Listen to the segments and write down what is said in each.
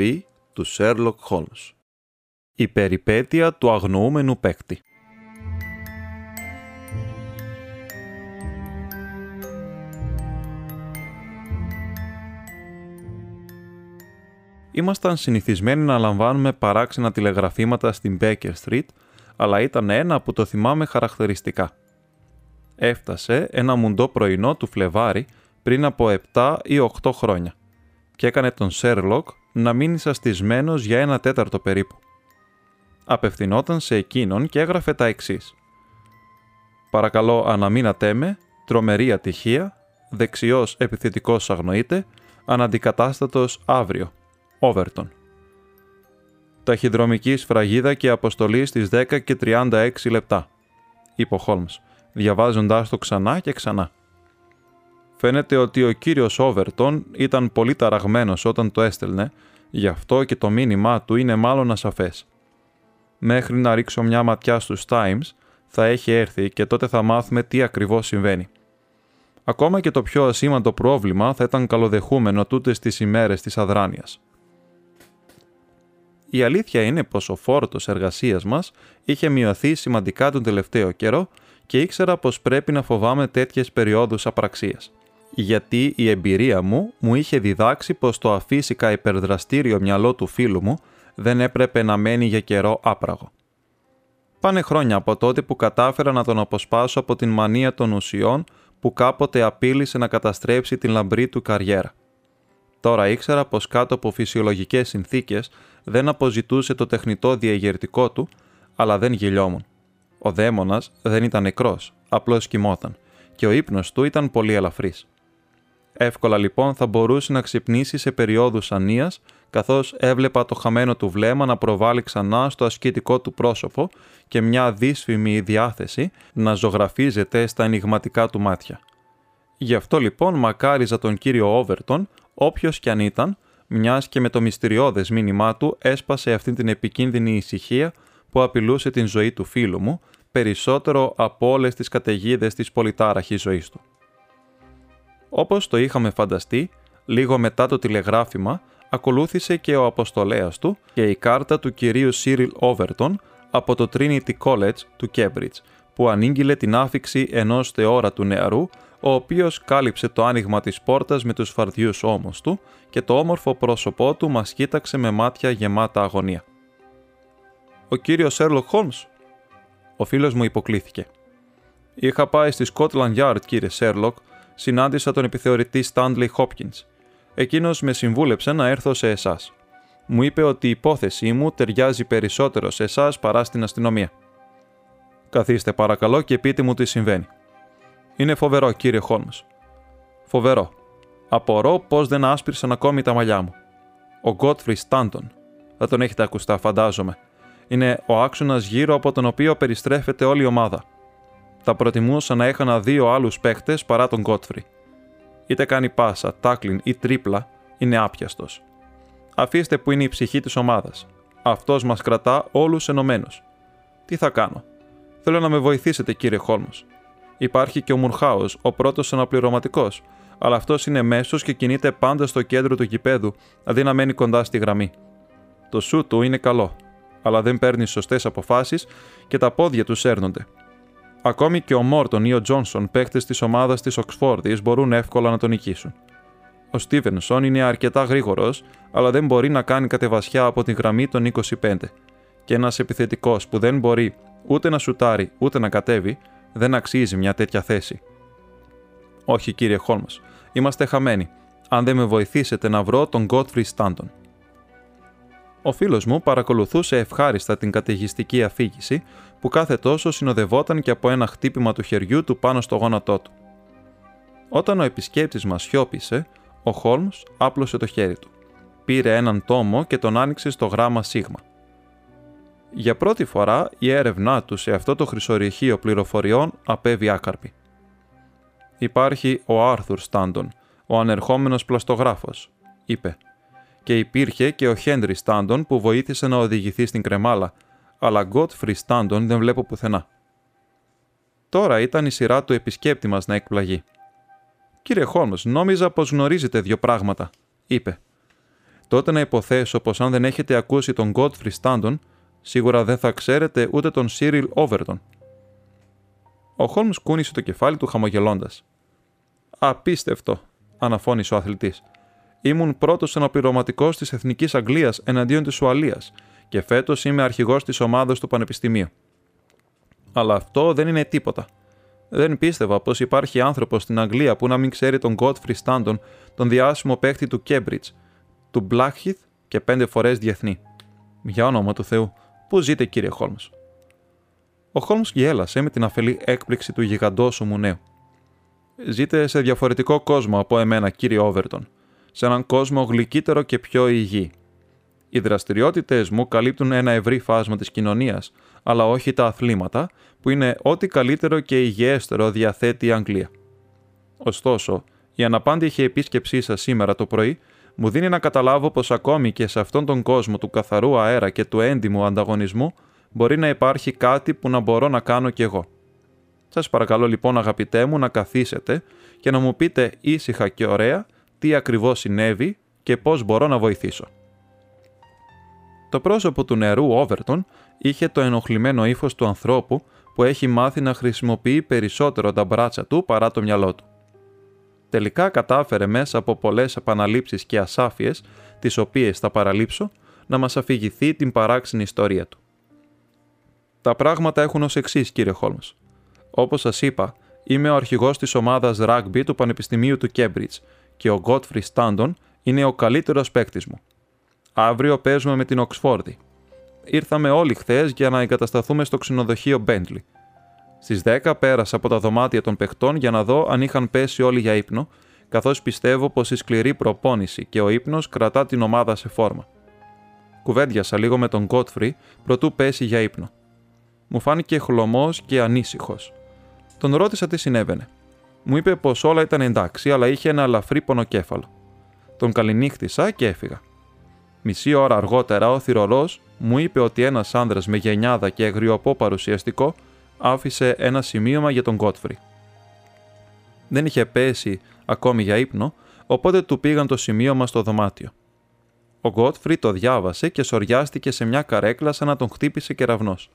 Επιστροφή του Sherlock Holmes Η περιπέτεια του αγνοούμενου παίκτη Ήμασταν συνηθισμένοι να λαμβάνουμε παράξενα τηλεγραφήματα στην Baker Street, αλλά ήταν ένα που το θυμάμαι χαρακτηριστικά. Έφτασε ένα μουντό πρωινό του Φλεβάρι πριν από 7 ή 8 χρόνια και έκανε τον Σέρλοκ να μείνει σαστισμένος για ένα τέταρτο περίπου. Απευθυνόταν σε εκείνον και έγραφε τα εξής. Παρακαλώ αναμείνατέ με, τρομερή ατυχία, δεξιός επιθετικός αγνοείται, αναντικατάστατος αύριο, Όβερτον. Ταχυδρομική σφραγίδα και αποστολή στις 10 και 36 λεπτά, είπε ο Χόλμς, διαβάζοντάς το ξανά και ξανά. Φαίνεται ότι ο κύριος Όβερτον ήταν πολύ ταραγμένος όταν το έστελνε, γι' αυτό και το μήνυμά του είναι μάλλον ασαφές. Μέχρι να ρίξω μια ματιά στους Times, θα έχει έρθει και τότε θα μάθουμε τι ακριβώς συμβαίνει. Ακόμα και το πιο ασήμαντο πρόβλημα θα ήταν καλοδεχούμενο τούτες τις ημέρες της αδράνειας. Η αλήθεια είναι πως ο φόρτος εργασίας μας είχε μειωθεί σημαντικά τον τελευταίο καιρό και ήξερα πως πρέπει να φοβάμαι τέτοιες περιόδους απραξίας γιατί η εμπειρία μου μου είχε διδάξει πως το αφύσικα υπερδραστήριο μυαλό του φίλου μου δεν έπρεπε να μένει για καιρό άπραγο. Πάνε χρόνια από τότε που κατάφερα να τον αποσπάσω από την μανία των ουσιών που κάποτε απείλησε να καταστρέψει την λαμπρή του καριέρα. Τώρα ήξερα πως κάτω από φυσιολογικές συνθήκες δεν αποζητούσε το τεχνητό διαγερτικό του, αλλά δεν γελιόμουν. Ο δαίμονας δεν ήταν νεκρός, απλώς κοιμόταν και ο ύπνος του ήταν πολύ ελαφρύς. Εύκολα λοιπόν θα μπορούσε να ξυπνήσει σε περιόδους ανίας, καθώς έβλεπα το χαμένο του βλέμμα να προβάλλει ξανά στο ασκητικό του πρόσωπο και μια δύσφημη διάθεση να ζωγραφίζεται στα ενηγματικά του μάτια. Γι' αυτό λοιπόν μακάριζα τον κύριο Όβερτον, όποιος κι αν ήταν, μιας και με το μυστηριώδες μήνυμά του έσπασε αυτή την επικίνδυνη ησυχία που απειλούσε την ζωή του φίλου μου, περισσότερο από όλες τις καταιγίδες της πολυτάραχης ζωής του. Όπως το είχαμε φανταστεί, λίγο μετά το τηλεγράφημα, ακολούθησε και ο αποστολέας του και η κάρτα του κυρίου Σίριλ Όβερτον από το Trinity College του Cambridge, που ανήγγειλε την άφιξη ενός θεόρατου νεαρού, ο οποίος κάλυψε το άνοιγμα της πόρτας με τους φαρδιούς ώμους του και το όμορφο πρόσωπό του μας κοίταξε με μάτια γεμάτα αγωνία. «Ο κύριος Σέρλοκ Χόλμς» Ο φίλος μου υποκλίθηκε. «Είχα πάει στη Scotland Yard, κύριε Σέρλοκ, συνάντησα τον επιθεωρητή Stanley Hopkins. Εκείνος με συμβούλεψε να έρθω σε εσάς. Μου είπε ότι η υπόθεσή μου ταιριάζει περισσότερο σε εσάς παρά στην αστυνομία. Καθίστε παρακαλώ και πείτε μου τι συμβαίνει. Είναι φοβερό, κύριε Χόλμ. Φοβερό. Απορώ πώ δεν άσπηρσαν ακόμη τα μαλλιά μου. Ο Godfrey Stanton. Θα τον έχετε ακουστά, φαντάζομαι. Είναι ο άξονας γύρω από τον οποίο περιστρέφεται όλη η ομάδα θα προτιμούσα να έχανα δύο άλλους παίχτες παρά τον Godfrey. Είτε κάνει πάσα, τάκλιν ή τρίπλα, είναι άπιαστος. Αφήστε που είναι η ψυχή της ομάδας. Αυτός μας κρατά όλους ενωμένους. Τι θα κάνω; Θέλω να με βοηθήσετε, κύριε Χόλμος. Υπάρχει και ο Μουρχάος, ο πρώτος αναπληρωματικός, αλλά αυτός είναι μέσος και κινείται πάντα στο κέντρο του γηπέδου, αντί να μένει κοντά στη γραμμή. Το σου του είναι καλό, αλλά δεν παίρνει σωστές αποφάσεις και τα πόδια τους σέρνονται. Ακόμη και ο Μόρτον ή ο Τζόνσον, παίκτες της ομάδας της Οξφόρδης, μπορούν εύκολα να τον νικήσουν. Ο Στίβενσον είναι αρκετά γρήγορος, αλλά δεν μπορεί να κάνει κατεβασιά από τη γραμμή των 25. Και ένας επιθετικός που δεν μπορεί ούτε να σουτάρει ούτε να κατέβει, δεν αξίζει μια τέτοια θέση. Όχι, κύριε Χόλμ, είμαστε χαμένοι, αν δεν με βοηθήσετε να βρω τον Godfrey Stanton. Ο φίλος μου παρακολουθούσε ευχάριστα την καταιγιστική αφήγηση που κάθε τόσο συνοδευόταν και από ένα χτύπημα του χεριού του πάνω στο γόνατό του. Όταν ο επισκέπτης μας σιώπησε, ο Χόλμς άπλωσε το χέρι του. πήρε έναν τόμο και τον άνοιξε στο γράμμα σίγμα. Για πρώτη φορά η έρευνά του σε αυτό το χρυσορυχείο πληροφοριών απέβει άκαρπη. Υπάρχει ο Άρθουρ Στάντον, ο ανερχόμενος πλαστογράφος, είπε. Και υπήρχε και ο Χέντρι Στάντον που βοήθησε να οδηγηθεί στην κρεμάλα, αλλά Γκότφρι Στάντον δεν βλέπω πουθενά. Τώρα ήταν η σειρά του επισκέπτη μας να εκπλαγεί. «Κύριε Χόλμς, νόμιζα πως γνωρίζετε δύο πράγματα», είπε. «Τότε να υποθέσω πως αν δεν έχετε ακούσει τον Γκότφρι Στάντον, σίγουρα δεν θα ξέρετε ούτε τον Σίριλ Όβερτον». Ο Χόλμς κούνησε το κεφάλι του χαμογελώντας. «Απίστευτο», αναφώνησε ο αθλητής. Ήμουν πρώτος αναπληρωματικό της Εθνικής Αγγλίας εναντίον της Ουαλίας και φέτος είμαι αρχηγός της ομάδας του Πανεπιστημίου. Αλλά αυτό δεν είναι τίποτα. Δεν πίστευα πως υπάρχει άνθρωπος στην Αγγλία που να μην ξέρει τον Godfrey Stanton, τον διάσημο παίχτη του Cambridge, του Blackheath και πέντε φορές διεθνή. Για όνομα του Θεού, πού ζείτε κύριε Χόλμς; Ο Χόλμς γέλασε με την αφελή έκπληξη του γιγαντόσου μου νέου. Ζείτε σε διαφορετικό κόσμο από εμένα, κύριε Όβερτον, σε έναν κόσμο γλυκύτερο και πιο υγιή. Οι δραστηριότητες μου καλύπτουν ένα ευρύ φάσμα της κοινωνίας, αλλά όχι τα αθλήματα, που είναι ό,τι καλύτερο και υγιέστερο διαθέτει η Αγγλία. Ωστόσο, η αναπάντηχη επίσκεψή σας σήμερα το πρωί μου δίνει να καταλάβω πως ακόμη και σε αυτόν τον κόσμο του καθαρού αέρα και του έντιμου ανταγωνισμού μπορεί να υπάρχει κάτι που να μπορώ να κάνω κι εγώ. Σας παρακαλώ λοιπόν αγαπητέ μου να καθίσετε και να μου πείτε ήσυχα και ωραία τι ακριβώς συνέβη και πώς μπορώ να βοηθήσω. Το πρόσωπο του νερού Όβερτον είχε το ενοχλημένο ύφος του ανθρώπου που έχει μάθει να χρησιμοποιεί περισσότερο τα μπράτσα του παρά το μυαλό του. Τελικά κατάφερε μέσα από πολλές επαναλήψεις και ασάφειες, τις οποίες θα παραλείψω, να μας αφηγηθεί την παράξενη ιστορία του. Τα πράγματα έχουν ως εξής, κύριε Χόλμς. Όπως σας είπα, είμαι ο αρχηγός της ομάδας rugby του Πανεπιστημίου του Cambridge και ο Godfrey Stanton είναι ο καλύτερος παίκτης μου. Αύριο παίζουμε με την Οξφόρδη. Ήρθαμε όλοι χθες για να εγκατασταθούμε στο ξενοδοχείο Bentley. Στις 10 πέρασα από τα δωμάτια των παιχτών για να δω αν είχαν πέσει όλοι για ύπνο, καθώς πιστεύω πως η σκληρή προπόνηση και ο ύπνος κρατά την ομάδα σε φόρμα. Κουβέντιασα λίγο με τον Godfrey προτού πέσει για ύπνο. Μου φάνηκε χλωμός και ανήσυχος. Τον ρώτησα τι συνέβαινε. Μου είπε πως όλα ήταν εντάξει, αλλά είχε ένα ελαφρύ πονοκέφαλο. Τον καληνύχτησα και έφυγα. Μισή ώρα αργότερα ο θηρορό μου είπε ότι ένας άνδρας με γενιάδα και αγριοπό παρουσιαστικό άφησε ένα σημείωμα για τον Κότφρι. Δεν είχε πέσει ακόμη για ύπνο, οπότε του πήγαν το σημείωμα στο δωμάτιο. Ο Γκότφρι το διάβασε και σοριάστηκε σε μια καρέκλα σαν να τον χτύπησε κεραυνός.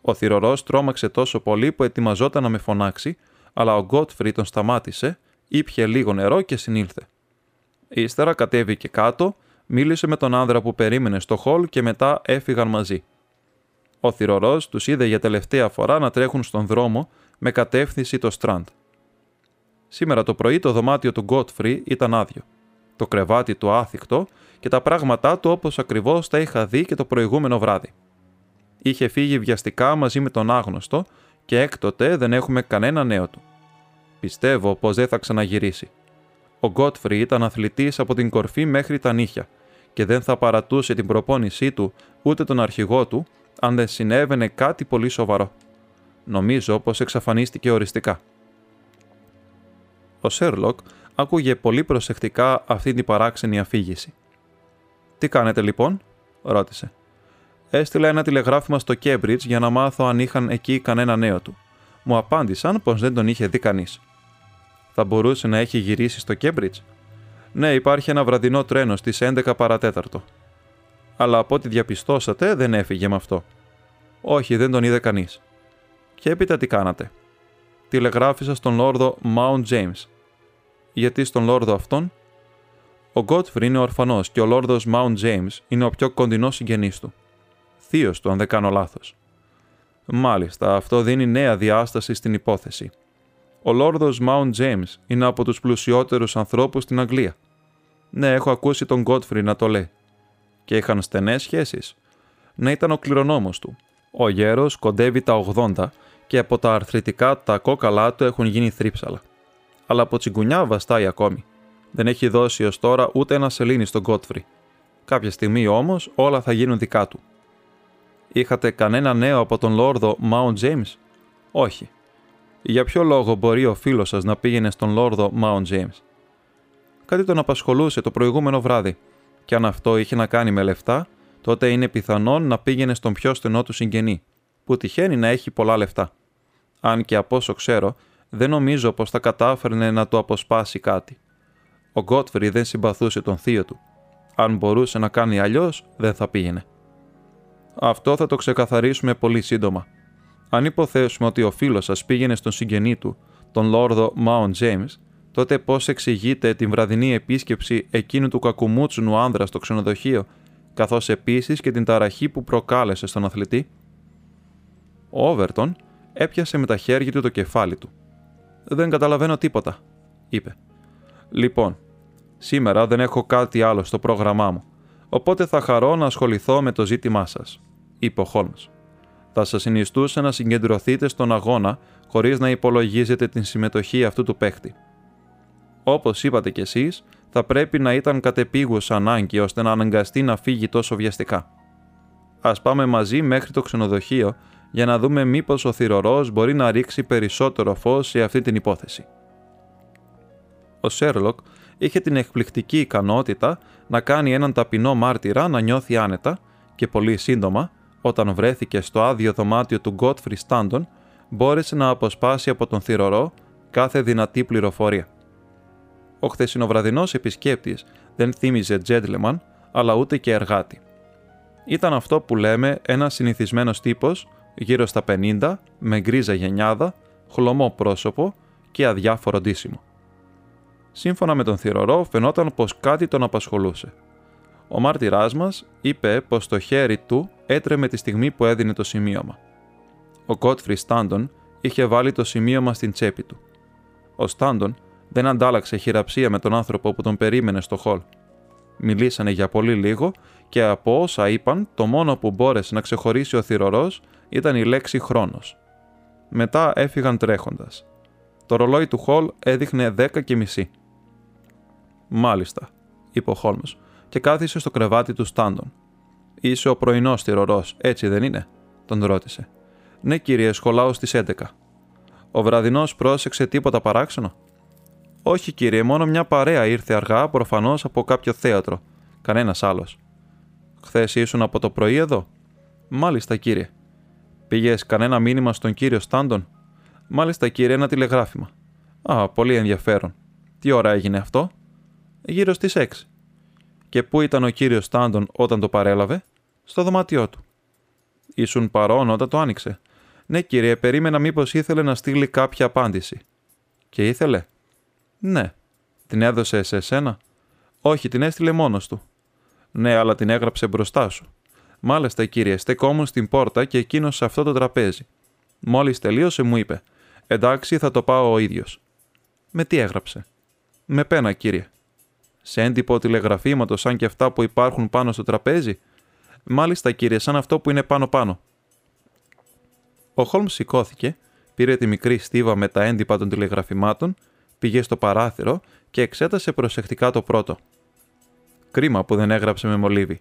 Ο θηρορό τρόμαξε τόσο πολύ που ετοιμαζόταν να με φωνάξει, αλλά ο Γκότφρι τον σταμάτησε, ήπια λίγο νερό και συνήλθε. Ύστερα κατέβηκε κάτω, μίλησε με τον άνδρα που περίμενε στο χολ και μετά έφυγαν μαζί. Ο θηρορός τους είδε για τελευταία φορά να τρέχουν στον δρόμο με κατεύθυνση το Στραντ. Σήμερα το πρωί το δωμάτιο του Γκότφρι ήταν άδειο. Το κρεβάτι του άθικτο και τα πράγματά του όπως ακριβώς τα είχα δει και το προηγούμενο βράδυ είχε φύγει βιαστικά μαζί με τον άγνωστο και έκτοτε δεν έχουμε κανένα νέο του. Πιστεύω πως δεν θα ξαναγυρίσει. Ο Γκότφρι ήταν αθλητής από την κορφή μέχρι τα νύχια και δεν θα παρατούσε την προπόνησή του ούτε τον αρχηγό του αν δεν συνέβαινε κάτι πολύ σοβαρό. Νομίζω πως εξαφανίστηκε οριστικά. Ο Σέρλοκ άκουγε πολύ προσεκτικά αυτή την παράξενη αφήγηση. «Τι κάνετε λοιπόν» ρώτησε έστειλα ένα τηλεγράφημα στο Cambridge για να μάθω αν είχαν εκεί κανένα νέο του. Μου απάντησαν πως δεν τον είχε δει κανείς. Θα μπορούσε να έχει γυρίσει στο Cambridge. Ναι, υπάρχει ένα βραδινό τρένο στις 11 παρατέταρτο. Αλλά από ό,τι διαπιστώσατε δεν έφυγε με αυτό. Όχι, δεν τον είδε κανείς. Και έπειτα τι κάνατε; Τηλεγράφησα στον Λόρδο Mount James. Γιατί στον Λόρδο αυτόν; Ο Godfrey είναι ορφανός και ο Λόρδος Mount James είναι ο πιο κοντινός συγγενής του θείος του, αν δεν κάνω λάθος. Μάλιστα, αυτό δίνει νέα διάσταση στην υπόθεση. Ο Λόρδος Mount James είναι από τους πλουσιότερους ανθρώπους στην Αγγλία. Ναι, έχω ακούσει τον Godfrey να το λέει. Και είχαν στενές σχέσεις. Ναι, ήταν ο κληρονόμος του. Ο γέρος κοντεύει τα 80 και από τα αρθρητικά τα κόκαλά του έχουν γίνει θρύψαλα. Αλλά από τσιγκουνιά βαστάει ακόμη. Δεν έχει δώσει ως τώρα ούτε ένα σελήνη στον Godfrey Κάποια στιγμή όμως όλα θα γίνουν δικά του. Είχατε κανένα νέο από τον Λόρδο Mount James? Όχι. Για ποιο λόγο μπορεί ο φίλος σας να πήγαινε στον Λόρδο Mount James? Κάτι τον απασχολούσε το προηγούμενο βράδυ και αν αυτό είχε να κάνει με λεφτά, τότε είναι πιθανόν να πήγαινε στον πιο στενό του συγγενή, που τυχαίνει να έχει πολλά λεφτά. Αν και από όσο ξέρω, δεν νομίζω πως θα κατάφερνε να του αποσπάσει κάτι. Ο Γκότφρι δεν συμπαθούσε τον θείο του. Αν μπορούσε να κάνει αλλιώς, δεν θα πήγαινε. Αυτό θα το ξεκαθαρίσουμε πολύ σύντομα. Αν υποθέσουμε ότι ο φίλος σας πήγαινε στον συγγενή του, τον Λόρδο Mount James, τότε πώς εξηγείται την βραδινή επίσκεψη εκείνου του κακουμούτσουνου άνδρα στο ξενοδοχείο, καθώς επίσης και την ταραχή που προκάλεσε στον αθλητή; Ο Όβερτον έπιασε με τα χέρια του το κεφάλι του. Δεν καταλαβαίνω τίποτα, είπε. Λοιπόν, σήμερα δεν έχω κάτι άλλο στο πρόγραμμά μου, οπότε θα χαρώ να ασχοληθώ με το ζήτημά σας, είπε ο Χόλμς. Θα σας συνιστούσα να συγκεντρωθείτε στον αγώνα χωρίς να υπολογίζετε την συμμετοχή αυτού του παίχτη. Όπως είπατε κι εσείς, θα πρέπει να ήταν κατεπίγουσα ανάγκη ώστε να αναγκαστεί να φύγει τόσο βιαστικά. Α πάμε μαζί μέχρι το ξενοδοχείο για να δούμε μήπως ο θηρορός μπορεί να ρίξει περισσότερο φως σε αυτή την υπόθεση. Ο Σέρλοκ είχε την εκπληκτική ικανότητα να κάνει έναν ταπεινό μάρτυρα να νιώθει άνετα και πολύ σύντομα, όταν βρέθηκε στο άδειο δωμάτιο του Γκότφρι Στάντον, μπόρεσε να αποσπάσει από τον θηρορό κάθε δυνατή πληροφορία. Ο χθεσινοβραδινός επισκέπτης δεν θύμιζε τζέντλεμαν, αλλά ούτε και εργάτη. Ήταν αυτό που λέμε ένα συνηθισμένος τύπος, γύρω στα 50, με γκρίζα γενιάδα, χλωμό πρόσωπο και αδιάφορο ντύσιμο. Σύμφωνα με τον θηρορό, φαινόταν πως κάτι τον απασχολούσε. Ο μάρτυράς μας είπε πως το χέρι του έτρεμε τη στιγμή που έδινε το σημείωμα. Ο Κότφρι Στάντον είχε βάλει το σημείωμα στην τσέπη του. Ο Στάντον δεν αντάλλαξε χειραψία με τον άνθρωπο που τον περίμενε στο χολ. Μιλήσανε για πολύ λίγο και από όσα είπαν, το μόνο που μπόρεσε να ξεχωρίσει ο θηρορός ήταν η λέξη χρόνος. Μετά έφυγαν τρέχοντας. Το ρολόι του χολ έδειχνε δέκα και μισή. Μάλιστα, είπε ο Χόλμ, και κάθισε στο κρεβάτι του Στάντον. Είσαι ο πρωινός θηρορό, έτσι δεν είναι, τον ρώτησε. Ναι, κύριε, σχολάω στις 11. Ο βραδινός πρόσεξε τίποτα παράξενο; Όχι, κύριε, μόνο μια παρέα ήρθε αργά, προφανώς από κάποιο θέατρο. Κανένας άλλος. Χθες ήσουν από το πρωί εδώ; Μάλιστα, κύριε. Πήγες κανένα μήνυμα στον κύριο Στάντον; Μάλιστα, κύριε, ένα τηλεγράφημα. Α, πολύ ενδιαφέρον. Τι ώρα έγινε αυτό; Γύρω στις 6. Και πού ήταν ο κύριος Στάντον όταν το παρέλαβε; Στο δωμάτιό του. Ήσουν παρόν όταν το άνοιξε. Ναι, κύριε, περίμενα μήπως ήθελε να στείλει κάποια απάντηση. Και ήθελε; Ναι. Την έδωσε σε εσένα; Όχι, την έστειλε μόνος του. Ναι, αλλά την έγραψε μπροστά σου. Μάλιστα, κύριε, στεκόμουν στην πόρτα και εκείνος σε αυτό το τραπέζι. Μόλις τελείωσε, μου είπε: Εντάξει, θα το πάω ο ίδιος. Με τι έγραψε; Με πένα, κύριε. Σε έντυπο τηλεγραφήματος σαν και αυτά που υπάρχουν πάνω στο τραπέζι. Μάλιστα, κύριε, σαν αυτό που είναι πάνω-πάνω. Ο Χόλμς σηκώθηκε, πήρε τη μικρή στίβα με τα έντυπα των τηλεγραφημάτων πήγε στο παράθυρο και εξέτασε προσεκτικά το πρώτο. Κρίμα που δεν έγραψε με μολύβι,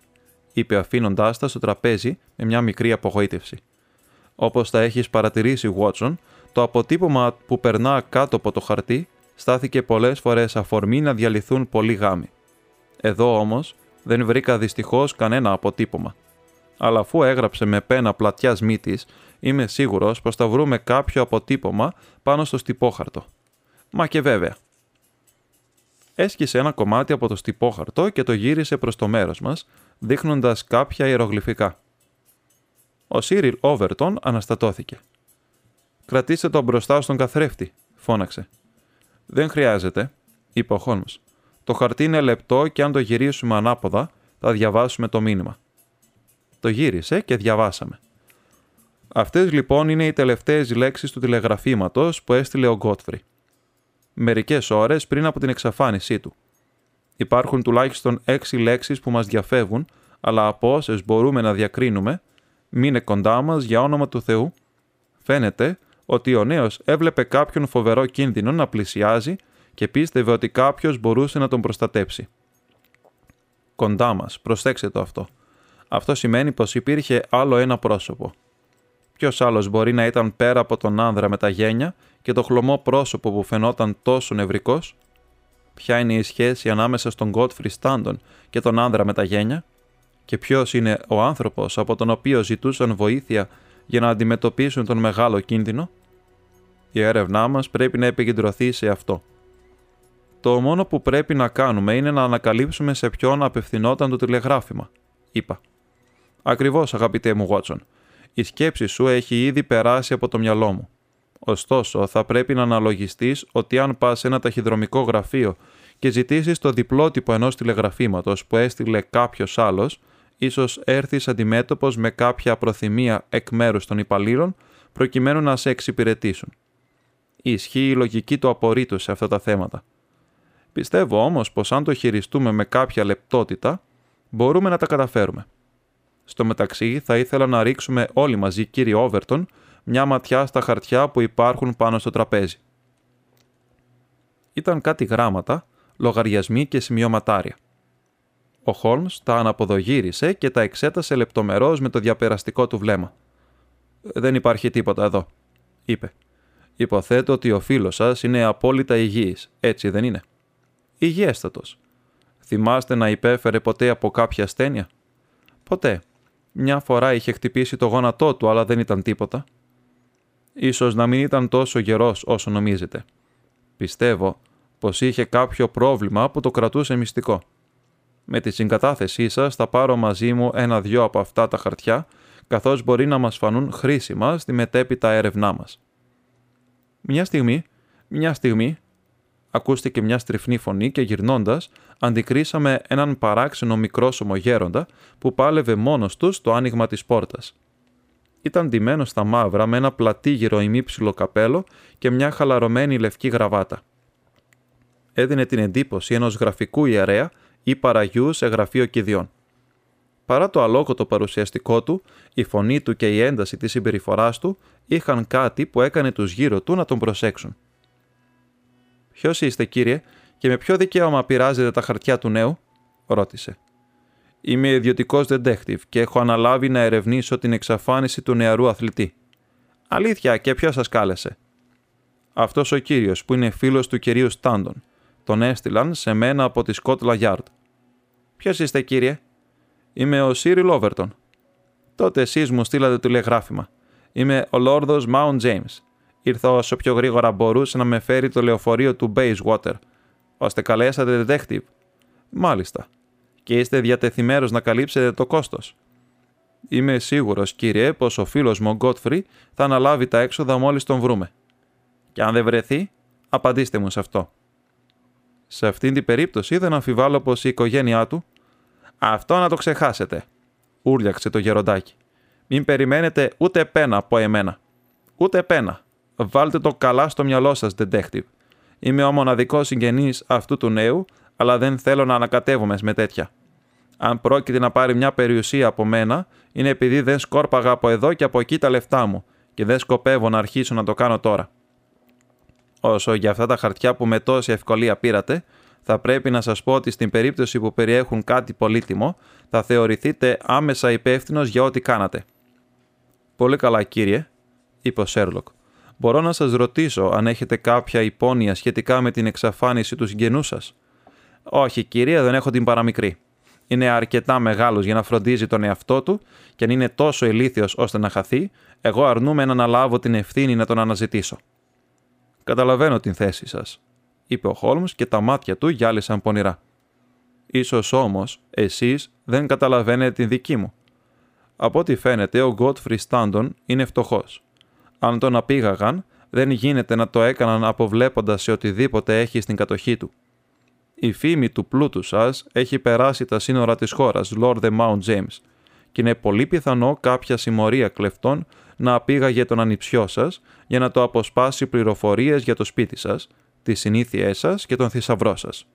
είπε αφήνοντάς τα στο τραπέζι με μια μικρή απογοήτευση. Όπως τα έχεις παρατηρήσει, Watson, το αποτύπωμα που περνά κάτω από το χαρτί στάθηκε πολλές φορές αφορμή να διαλυθούν πολλοί γάμοι. Εδώ όμως δεν βρήκα δυστυχώς κανένα αποτύπωμα. Αλλά αφού έγραψε με πένα πλατιά μύτη, είμαι σίγουρος πως θα βρούμε κάποιο αποτύπωμα πάνω στο στυπόχαρτο. Μα και βέβαια. Έσκησε ένα κομμάτι από το στυπόχαρτο και το γύρισε προς το μέρος μας, δείχνοντας κάποια ιερογλυφικά. Ο Σίριλ Όβερτον αναστατώθηκε. «Κρατήστε το μπροστά στον καθρέφτη», φώναξε. «Δεν χρειάζεται», είπε ο Χόλμς. «Το χαρτί είναι λεπτό και αν το γυρίσουμε ανάποδα, θα διαβάσουμε το μήνυμα». Το γύρισε και διαβάσαμε. Αυτές λοιπόν είναι οι τελευταίες λέξεις του τηλεγραφήματος που έστειλε ο Γκότφρι μερικές ώρες πριν από την εξαφάνισή του. Υπάρχουν τουλάχιστον έξι λέξεις που μας διαφεύγουν, αλλά από όσες μπορούμε να διακρίνουμε, μείνε κοντά μας για όνομα του Θεού. Φαίνεται ότι ο νέος έβλεπε κάποιον φοβερό κίνδυνο να πλησιάζει και πίστευε ότι κάποιος μπορούσε να τον προστατέψει. κοντά μας. Προσέξτε το αυτό. Αυτό σημαίνει πως υπήρχε άλλο ένα πρόσωπο. Ποιος άλλος μπορεί να ήταν πέρα από τον άνδρα με τα γένια και το χλωμό πρόσωπο που φαινόταν τόσο νευρικός; Ποια είναι η σχέση ανάμεσα στον Godfrey Stanton και τον άνδρα με τα γένια, και ποιος είναι ο άνθρωπος από τον οποίο ζητούσαν βοήθεια για να αντιμετωπίσουν τον μεγάλο κίνδυνο; Η έρευνά μας πρέπει να επικεντρωθεί σε αυτό. Το μόνο που πρέπει να κάνουμε είναι να ανακαλύψουμε σε ποιον απευθυνόταν το τηλεγράφημα, είπα. Ακριβώς, αγαπητέ μου Βότσον. Η σκέψη σου έχει ήδη περάσει από το μυαλό μου. Ωστόσο, θα πρέπει να αναλογιστείς ότι αν πας σε ένα ταχυδρομικό γραφείο και ζητήσεις το διπλότυπο ενός τηλεγραφήματος που έστειλε κάποιος άλλος, ίσως έρθεις αντιμέτωπος με κάποια προθυμία εκ μέρους των υπαλλήλων προκειμένου να σε εξυπηρετήσουν. Ισχύει η λογική του απορρίτου σε αυτά τα θέματα. Πιστεύω όμως πως αν το χειριστούμε με κάποια λεπτότητα, μπορούμε να τα καταφέρουμε. Στο μεταξύ, θα ήθελα να ρίξουμε όλοι μαζί, κύριε Όβερτον, μια ματιά στα χαρτιά που υπάρχουν πάνω στο τραπέζι. Ήταν κάτι γράμματα, λογαριασμοί και σημειωματάρια. Ο Χόλμς τα αναποδογύρισε και τα εξέτασε λεπτομερώς με το διαπεραστικό του βλέμμα. «Δεν υπάρχει τίποτα εδώ», είπε. «Υποθέτω ότι ο φίλος σας είναι απόλυτα υγιής, έτσι δεν είναι». «Υγιέστατος. Θυμάστε να υπέφερε ποτέ από κάποια ασθένεια» «Ποτέ. Μια φορά είχε χτυπήσει το γόνατό του, αλλά δεν ήταν τίποτα». «Ίσως να μην ήταν τόσο γερός όσο νομίζετε. Πιστεύω πως είχε κάποιο πρόβλημα που το κρατούσε μυστικό». Με τη συγκατάθεσή σας θα πάρω μαζί μου ένα-δυο από αυτά τα χαρτιά, καθώς μπορεί να μας φανούν χρήσιμα στη μετέπειτα έρευνά μας. Μια στιγμή, μια στιγμή, ακούστηκε μια στριφνή φωνή και γυρνώντας, αντικρίσαμε έναν παράξενο μικρόσωμο γέροντα που πάλευε μόνος του στο άνοιγμα της πόρτας. Ήταν ντυμένος στα μαύρα με ένα πλατήγυρο ημίψιλο καπέλο και μια χαλαρωμένη λευκή γραβάτα. Έδινε την εντύπωση ενός γραφικού ιερέα ή παραγιού σε γραφείο κηδιών. Παρά το αλόκοτο παρουσιαστικό του, η φωνή του και η ένταση της συμπεριφοράς του είχαν κάτι που έκανε τους γύρω του να τον προσέξουν. «Ποιος είστε, κύριε, και με ποιο δικαίωμα πειράζετε τα χαρτιά του νέου» ρώτησε. «Είμαι ιδιωτικός detective και έχω αναλάβει να ερευνήσω την εξαφάνιση του νεαρού αθλητή». «Αλήθεια, και ποιος σας κάλεσε» «Αυτός ο κύριος που είναι φίλος του κυρίου Στάντον τον έστειλαν σε μένα από τη Σκότλα Yard. Ποιος είστε, κύριε, Είμαι ο Σίρι Λόβερτον. Τότε εσείς μου στείλατε τηλεγράφημα. Είμαι ο Λόρδος Mount James. Ήρθα όσο πιο γρήγορα μπορούσε να με φέρει το λεωφορείο του Bayswater, ώστε καλέσατε detective. Μάλιστα. Και είστε διατεθειμένος να καλύψετε το κόστος. Είμαι σίγουρος, κύριε, πως ο φίλος μου ο Γκότφρι θα αναλάβει τα έξοδα μόλις τον βρούμε. Και αν δεν βρεθεί, απαντήστε μου σε αυτό. Σε αυτήν την περίπτωση δεν αμφιβάλλω πως η οικογένειά του. Αυτό να το ξεχάσετε, ούρλιαξε το γεροντάκι. Μην περιμένετε ούτε πένα από εμένα. Ούτε πένα. Βάλτε το καλά στο μυαλό σας, detective. Είμαι ο μοναδικός συγγενής αυτού του νέου, αλλά δεν θέλω να ανακατεύομαι με τέτοια. Αν πρόκειται να πάρει μια περιουσία από μένα, είναι επειδή δεν σκόρπαγα από εδώ και από εκεί τα λεφτά μου και δεν σκοπεύω να αρχίσω να το κάνω τώρα. Όσο για αυτά τα χαρτιά που με τόση ευκολία πήρατε, θα πρέπει να σας πω ότι στην περίπτωση που περιέχουν κάτι πολύτιμο, θα θεωρηθείτε άμεσα υπεύθυνος για ό,τι κάνατε. Πολύ καλά κύριε, είπε ο Σέρλοκ. Μπορώ να σας ρωτήσω αν έχετε κάποια υπόνοια σχετικά με την εξαφάνιση του συγγενού σας; Όχι κύριε, δεν έχω την παραμικρή. Είναι αρκετά μεγάλος για να φροντίζει τον εαυτό του και αν είναι τόσο ηλίθιος ώστε να χαθεί, εγώ αρνούμαι να αναλάβω την ευθύνη να τον αναζητήσω. Καταλαβαίνω την θέση σας, είπε ο Χόλμ και τα μάτια του γυάλισαν πονηρά. Ίσως όμως εσείς δεν καταλαβαίνετε την δική μου. Από ό,τι φαίνεται, ο Γκότφρι Στάντον είναι φτωχός. Αν τον απήγαγαν, δεν γίνεται να το έκαναν αποβλέποντας σε οτιδήποτε έχει στην κατοχή του. Η φήμη του πλούτου σας έχει περάσει τα σύνορα της χώρας, Lord the Mount James, και είναι πολύ πιθανό κάποια συμμορία κλεφτών να απήγαγε τον ανιψιό σας για να το αποσπάσει πληροφορίες για το σπίτι σας, τις συνήθειές σας και τον θησαυρό σας.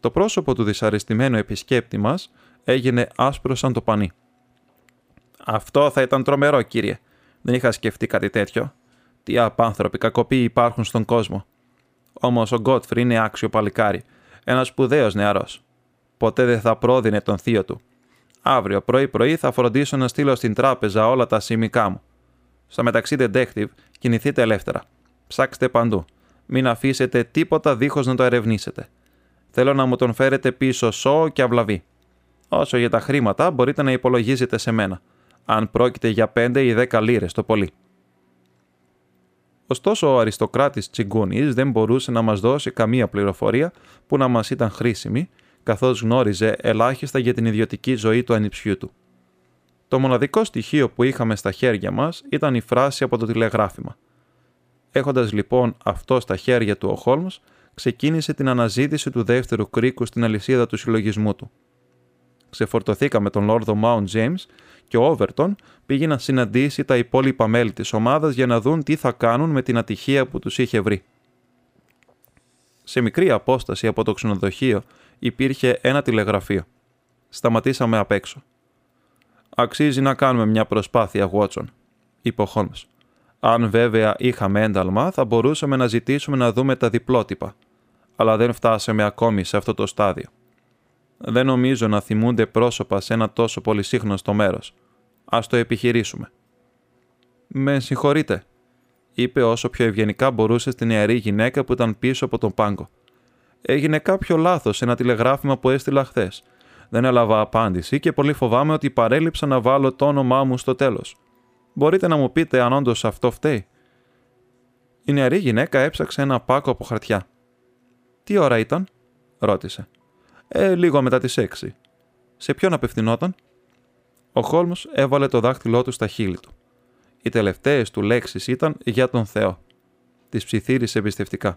Το πρόσωπο του δυσαρεστημένου επισκέπτη μας έγινε άσπρο σαν το πανί. Αυτό θα ήταν τρομερό, κύριε. Δεν είχα σκεφτεί κάτι τέτοιο. Τι απάνθρωποι κακοποιοί υπάρχουν στον κόσμο. Όμως ο Γκότφρι είναι άξιο παλικάρι, ένας σπουδαίος νεαρός. Ποτέ δεν θα πρόδινε τον θείο του. Αύριο πρωί-πρωί θα φροντίσω να στείλω στην τράπεζα όλα τα σημικά μου. Στο μεταξύ, detective, κινηθείτε ελεύθερα. Ψάξτε παντού. Μην αφήσετε τίποτα δίχως να το ερευνήσετε. Θέλω να μου τον φέρετε πίσω σώο και αυλαβή. Όσο για τα χρήματα, μπορείτε να υπολογίζετε σε μένα. Αν πρόκειται για 5 ή 10 λίρες το πολύ. Ωστόσο, ο αριστοκράτης Τσιγκούνης δεν μπορούσε να μας δώσει καμία πληροφορία που να μας ήταν χρήσιμη, καθώς γνώριζε ελάχιστα για την ιδιωτική ζωή του ανιψιού του. Το μοναδικό στοιχείο που είχαμε στα χέρια μας ήταν η φράση από το τηλεγράφημα. Έχοντας λοιπόν αυτό στα χέρια του ο Χόλμ, ξεκίνησε την αναζήτηση του δεύτερου κρίκου στην αλυσίδα του συλλογισμού του. Ξεφορτωθήκαμε τον Λόρδο Μάουντ James και ο Όβερτον πήγε να συναντήσει τα υπόλοιπα μέλη της ομάδας για να δουν τι θα κάνουν με την ατυχία που τους είχε βρει. Σε μικρή απόσταση από το ξενοδοχείο υπήρχε ένα τηλεγραφείο. Σταματήσαμε απ' έξω. «Αξίζει να κάνουμε μια προσπάθεια, Βότσον», είπε ο Χόλμς. Αν βέβαια είχαμε ένταλμα, θα μπορούσαμε να ζητήσουμε να δούμε τα διπλότυπα. Αλλά δεν φτάσαμε ακόμη σε αυτό το στάδιο. Δεν νομίζω να θυμούνται πρόσωπα σε ένα τόσο πολυσύχνωστο μέρος. Α το επιχειρήσουμε. Με συγχωρείτε, είπε όσο πιο ευγενικά μπορούσε στην ιερή γυναίκα που ήταν πίσω από τον πάγκο. Έγινε κάποιο λάθος σε ένα τηλεγράφημα που έστειλα χθες. Δεν έλαβα απάντηση και πολύ φοβάμαι ότι παρέλειψα να βάλω το όνομά μου στο τέλος. Μπορείτε να μου πείτε αν όντως αυτό φταίει. Η νεαρή γυναίκα έψαξε ένα πάκο από χαρτιά. Τι ώρα ήταν, ρώτησε. Ε, λίγο μετά τις έξι. Σε ποιον απευθυνόταν; Ο Χόλμς έβαλε το δάχτυλό του στα χείλη του. Οι τελευταίες του λέξεις ήταν «για τον Θεό». Τις ψιθύρισε εμπιστευτικά.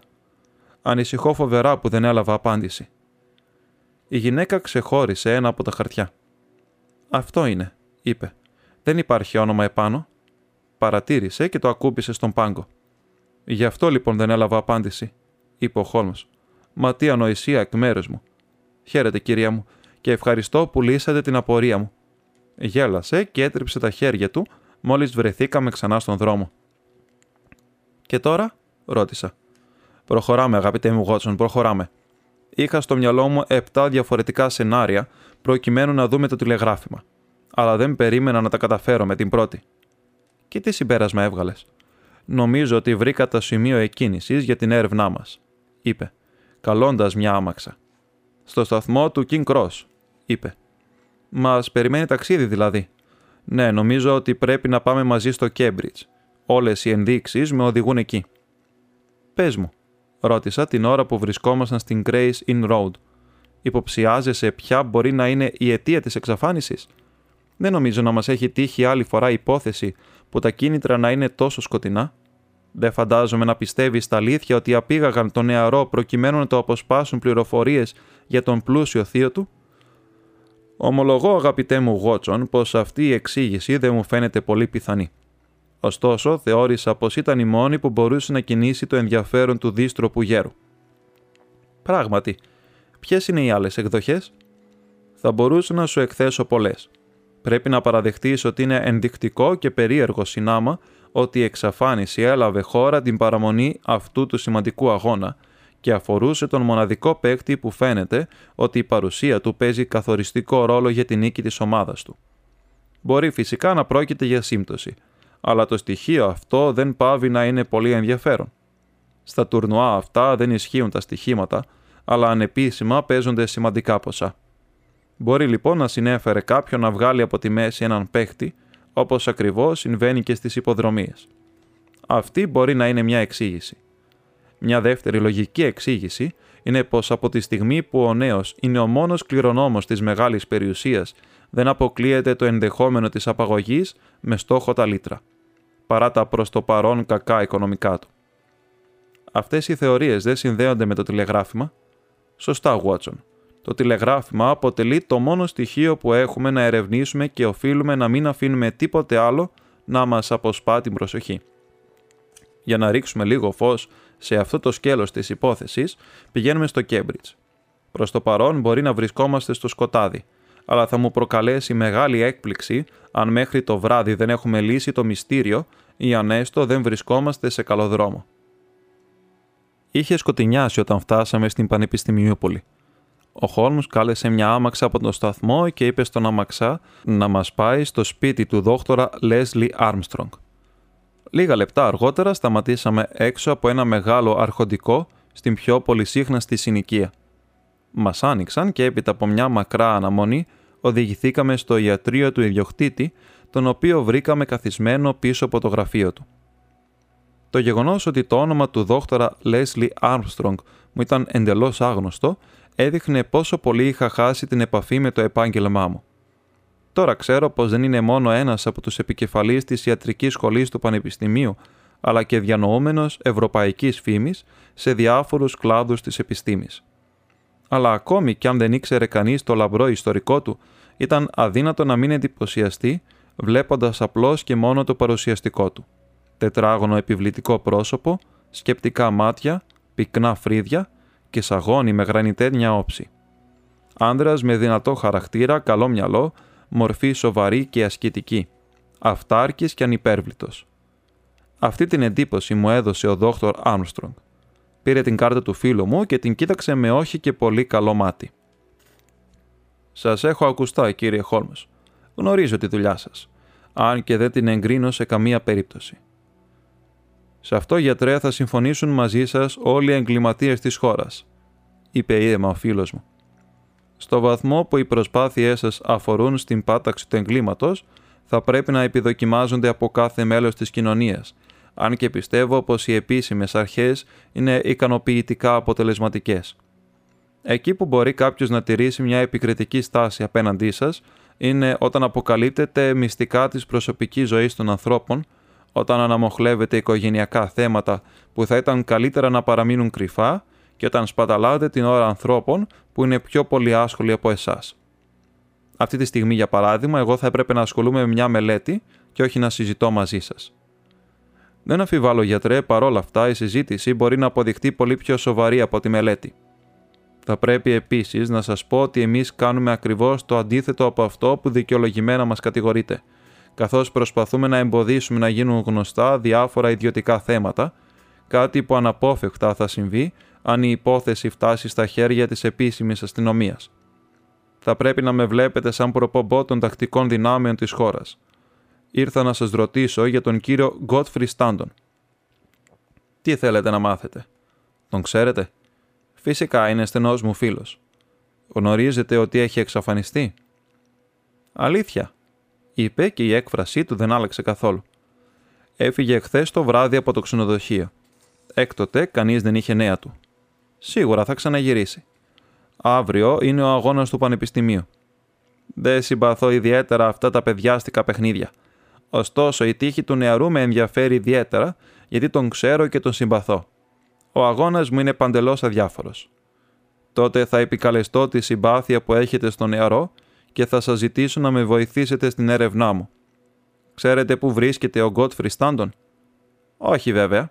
Ανησυχώ φοβερά που δεν έλαβα απάντηση. Η γυναίκα ξεχώρισε ένα από τα χαρτιά. «Αυτό είναι», είπε. «Δεν υπάρχει όνομα επάνω». Παρατήρησε και το ακούμπησε στον πάγκο. «Γι' αυτό λοιπόν δεν έλαβα απάντηση», είπε ο Χόλμς. «Μα τι ανοησία εκ μέρους μου; Χαίρετε, κυρία μου, και ευχαριστώ που λύσατε την απορία μου. Γέλασε και έτριψε τα χέρια του μόλις βρεθήκαμε ξανά στον δρόμο. Και τώρα, ρώτησα. Προχωράμε, αγαπητέ μου Γότσον, προχωράμε. Είχα στο μυαλό μου επτά διαφορετικά σενάρια προκειμένου να δούμε το τηλεγράφημα. Αλλά δεν περίμενα να τα καταφέρω με την πρώτη. Και τι συμπέρασμα έβγαλες; Νομίζω ότι βρήκα το σημείο εκκίνησης για την έρευνά μας, είπε, καλώντας μια άμαξα στο σταθμό του King Cross, είπε. Μας περιμένει ταξίδι δηλαδή. Ναι, νομίζω ότι πρέπει να πάμε μαζί στο Cambridge. Όλες οι ενδείξεις με οδηγούν εκεί. Πες μου, ρώτησα την ώρα που βρισκόμασταν στην Grace Inn Road. Υποψιάζεσαι ποια μπορεί να είναι η αιτία της εξαφάνισης; Δεν νομίζω να μας έχει τύχει άλλη φορά υπόθεση που τα κίνητρα να είναι τόσο σκοτεινά. Δεν φαντάζομαι να πιστεύεις στα αλήθεια ότι απήγαγαν τον νεαρό προκειμένου να το αποσπάσουν πληροφορίες για τον πλούσιο θείο του. Ομολογώ, αγαπητέ μου Γότσον, πως αυτή η εξήγηση δεν μου φαίνεται πολύ πιθανή. Ωστόσο, θεώρησα πως ήταν η μόνη που μπορούσε να κινήσει το ενδιαφέρον του δίστροπου γέρου. Πράγματι, ποιες είναι οι άλλες εκδοχές, θα μπορούσα να σου εκθέσω πολλές. Πρέπει να παραδεχτείς ότι είναι ενδεικτικό και περίεργο συνάμα ότι η εξαφάνιση έλαβε χώρα την παραμονή αυτού του σημαντικού αγώνα και αφορούσε τον μοναδικό παίκτη που φαίνεται ότι η παρουσία του παίζει καθοριστικό ρόλο για την νίκη της ομάδας του. Μπορεί φυσικά να πρόκειται για σύμπτωση, αλλά το στοιχείο αυτό δεν πάβει να είναι πολύ ενδιαφέρον. Στα τουρνουά αυτά δεν ισχύουν τα στοιχήματα, αλλά ανεπίσημα παίζονται σημαντικά ποσά. Μπορεί λοιπόν να συνέφερε κάποιον να βγάλει από τη μέση έναν παίχτη, όπως ακριβώς συμβαίνει και στις υποδρομίες. Αυτή μπορεί να είναι μια εξήγηση. Μια δεύτερη λογική εξήγηση είναι πως από τη στιγμή που ο νέος είναι ο μόνος κληρονόμος της μεγάλης περιουσίας, δεν αποκλείεται το ενδεχόμενο της απαγωγής με στόχο τα λίτρα, παρά τα προς το παρόν κακά οικονομικά του. Αυτές οι θεωρίες δεν συνδέονται με το τηλεγράφημα. Σωστά, Watson. Το τηλεγράφημα αποτελεί το μόνο στοιχείο που έχουμε να ερευνήσουμε και οφείλουμε να μην αφήνουμε τίποτε άλλο να μας αποσπά την προσοχή. Για να ρίξουμε λίγο φως σε αυτό το σκέλος της υπόθεσης, πηγαίνουμε στο Cambridge. Προς το παρόν μπορεί να βρισκόμαστε στο σκοτάδι, αλλά θα μου προκαλέσει μεγάλη έκπληξη αν μέχρι το βράδυ δεν έχουμε λύσει το μυστήριο ή αν έστω δεν βρισκόμαστε σε καλό δρόμο. Είχε σκοτεινιάσει όταν φτάσαμε στην Πανεπιστημιούπολη. Ο Χόλμς κάλεσε μια άμαξα από τον σταθμό και είπε στον αμαξά να μας πάει στο σπίτι του δόκτορα Λέσλι Άρμστρονγκ. Λίγα λεπτά αργότερα σταματήσαμε έξω από ένα μεγάλο αρχοντικό στην πιο πολυσύχναστη συνοικία. Μας άνοιξαν και έπειτα από μια μακρά αναμονή οδηγηθήκαμε στο ιατρείο του ιδιοκτήτη, τον οποίο βρήκαμε καθισμένο πίσω από το γραφείο του. Το γεγονός ότι το όνομα του δόκτωρα Λέσλι Άρμστρονγκ μου ήταν εντελώς άγνωστο, έδειχνε πόσο πολύ είχα χάσει την επαφή με το επάγγελμά μου. Τώρα ξέρω πως δεν είναι μόνο ένας από τους επικεφαλείς της ιατρικής σχολής του Πανεπιστημίου, αλλά και διανοούμενος ευρωπαϊκής φήμης σε διάφορους κλάδους της επιστήμης. Αλλά ακόμη κι αν δεν ήξερε κανείς το λαμπρό ιστορικό του, ήταν αδύνατο να μην εντυπωσιαστεί βλέποντας απλώς και μόνο το παρουσιαστικό του τετράγωνο επιβλητικό πρόσωπο, σκεπτικά μάτια, πυκνά φρύδια και σαγόνι με γρανιτένια όψη. Άνδρας με δυνατό χαρακτήρα, καλό μυαλό, μορφή σοβαρή και ασκητική. Αυτάρκης και ανυπέρβλητος. Αυτή την εντύπωση μου έδωσε ο δόκτωρ Άρμστρονγκ. Πήρε την κάρτα του φίλου μου και την κοίταξε με όχι και πολύ καλό μάτι. «Σας έχω ακουστά, κύριε Χόλμς. Γνωρίζω τη δουλειά σας, αν και δεν την εγκρίνω σε καμία περίπτωση. Σε αυτό, γιατρέ, θα συμφωνήσουν μαζί σας όλοι οι εγκληματίες της χώρας, είπε ήρεμα ο φίλος μου. Στο βαθμό που οι προσπάθειές σας αφορούν στην πάταξη του εγκλήματος, θα πρέπει να επιδοκιμάζονται από κάθε μέλος της κοινωνίας, αν και πιστεύω πως οι επίσημες αρχές είναι ικανοποιητικά αποτελεσματικές. Εκεί που μπορεί κάποιος να τηρήσει μια επικριτική στάση απέναντί σας, είναι όταν αποκαλύπτεται μυστικά της προσωπικής ζωής των ανθρώπων όταν αναμοχλεύετε οικογενειακά θέματα που θα ήταν καλύτερα να παραμείνουν κρυφά και όταν σπαταλάτε την ώρα ανθρώπων που είναι πιο πολύ άσχολοι από εσάς. Αυτή τη στιγμή, για παράδειγμα, εγώ θα έπρεπε να ασχολούμαι με μια μελέτη και όχι να συζητώ μαζί σας. Δεν αφιβάλλω, γιατρέ, παρόλα αυτά η συζήτηση μπορεί να αποδειχτεί πολύ πιο σοβαρή από τη μελέτη. Θα πρέπει επίσης να σας πω ότι εμείς κάνουμε ακριβώς το αντίθετο από αυτό που δικαιολογημένα μας κατηγορείτε – καθώς προσπαθούμε να εμποδίσουμε να γίνουν γνωστά διάφορα ιδιωτικά θέματα, κάτι που αναπόφευκτα θα συμβεί αν η υπόθεση φτάσει στα χέρια της επίσημης αστυνομίας. Θα πρέπει να με βλέπετε σαν προπομπό των τακτικών δυνάμεων της χώρας. Ήρθα να σας ρωτήσω για τον κύριο Godfrey Stanton. Τι θέλετε να μάθετε; Τον ξέρετε; Φυσικά είναι στενός μου φίλος. Γνωρίζετε ότι έχει εξαφανιστεί; Αλήθεια είπε και η έκφρασή του δεν άλλαξε καθόλου. Έφυγε χθε το βράδυ από το ξενοδοχείο. Έκτοτε κανείς δεν είχε νέα του. Σίγουρα θα ξαναγυρίσει. Αύριο είναι ο αγώνας του Πανεπιστημίου. Δεν συμπαθώ ιδιαίτερα αυτά τα παιδιάστικα παιχνίδια. Ωστόσο, η τύχη του νεαρού με ενδιαφέρει ιδιαίτερα γιατί τον ξέρω και τον συμπαθώ. Ο αγώνας μου είναι παντελώς αδιάφορος. Τότε θα επικαλεστώ τη συμπάθεια που έχετε στο νεαρό και θα σας ζητήσω να με βοηθήσετε στην έρευνά μου. Ξέρετε πού βρίσκεται ο Γκότφρι Στάντον; Όχι βέβαια.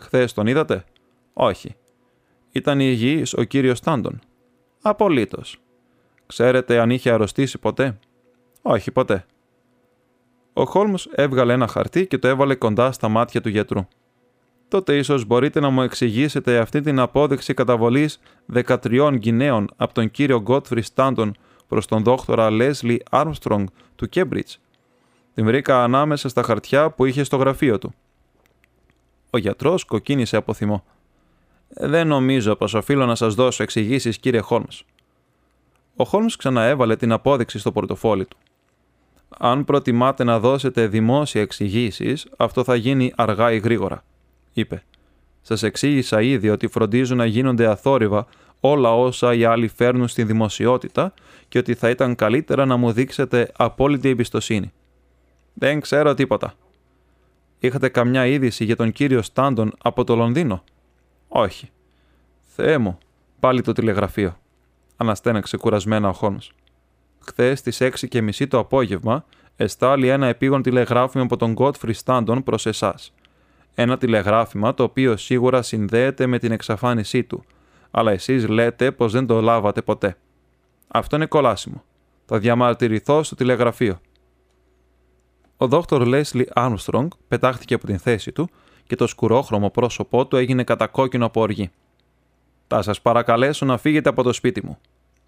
Χθες τον είδατε; Όχι. Ήταν υγιής ο κύριος Στάντον. Απολύτως. Ξέρετε αν είχε αρρωστήσει ποτέ; Όχι ποτέ. Ο Χόλμς έβγαλε ένα χαρτί και το έβαλε κοντά στα μάτια του γιατρού. Τότε ίσως μπορείτε να μου εξηγήσετε αυτή την απόδειξη καταβολής 13 γυναίων από τον κύριο Γκότφρι Στάντον προς τον δόκτορα Λέσλι Άρμστρονγκ του Κέμπριτζ. Την βρήκα ανάμεσα στα χαρτιά που είχε στο γραφείο του. Ο γιατρός κοκκίνησε από θυμό. Δεν νομίζω πως οφείλω να σας δώσω εξηγήσεις, κύριε Χόλμς. Ο Χόλμς ξαναέβαλε την απόδειξη στο πορτοφόλι του. Αν προτιμάτε να δώσετε δημόσια εξηγήσεις, αυτό θα γίνει αργά ή γρήγορα, είπε. Σας εξήγησα ήδη ότι φροντίζουν να γίνονται αθόρυβα όλα όσα οι άλλοι φέρνουν στη δημοσιότητα και ότι θα ήταν καλύτερα να μου δείξετε απόλυτη εμπιστοσύνη. Δεν ξέρω τίποτα. Είχατε καμιά είδηση για τον κύριο Στάντον από το Λονδίνο; Όχι. Θεέ μου, πάλι το τηλεγραφείο. Αναστέναξε κουρασμένα ο Χόλμ. Χθες στις 6 και μισή το απόγευμα εστάλει ένα επίγον τηλεγράφημα από τον Godfrey Στάντον προς εσάς. Ένα τηλεγράφημα το οποίο σίγουρα συνδέεται με την εξαφάνισή του, αλλά εσείς λέτε πως δεν το λάβατε ποτέ. Αυτό είναι κολάσιμο. Θα διαμαρτυρηθώ στο τηλεγραφείο. Ο δόκτωρ Λέσλι Άρμστρονγκ πετάχτηκε από την θέση του και το σκουρόχρωμο πρόσωπό του έγινε κατακόκκινο από οργή. Θα σας παρακαλέσω να φύγετε από το σπίτι μου,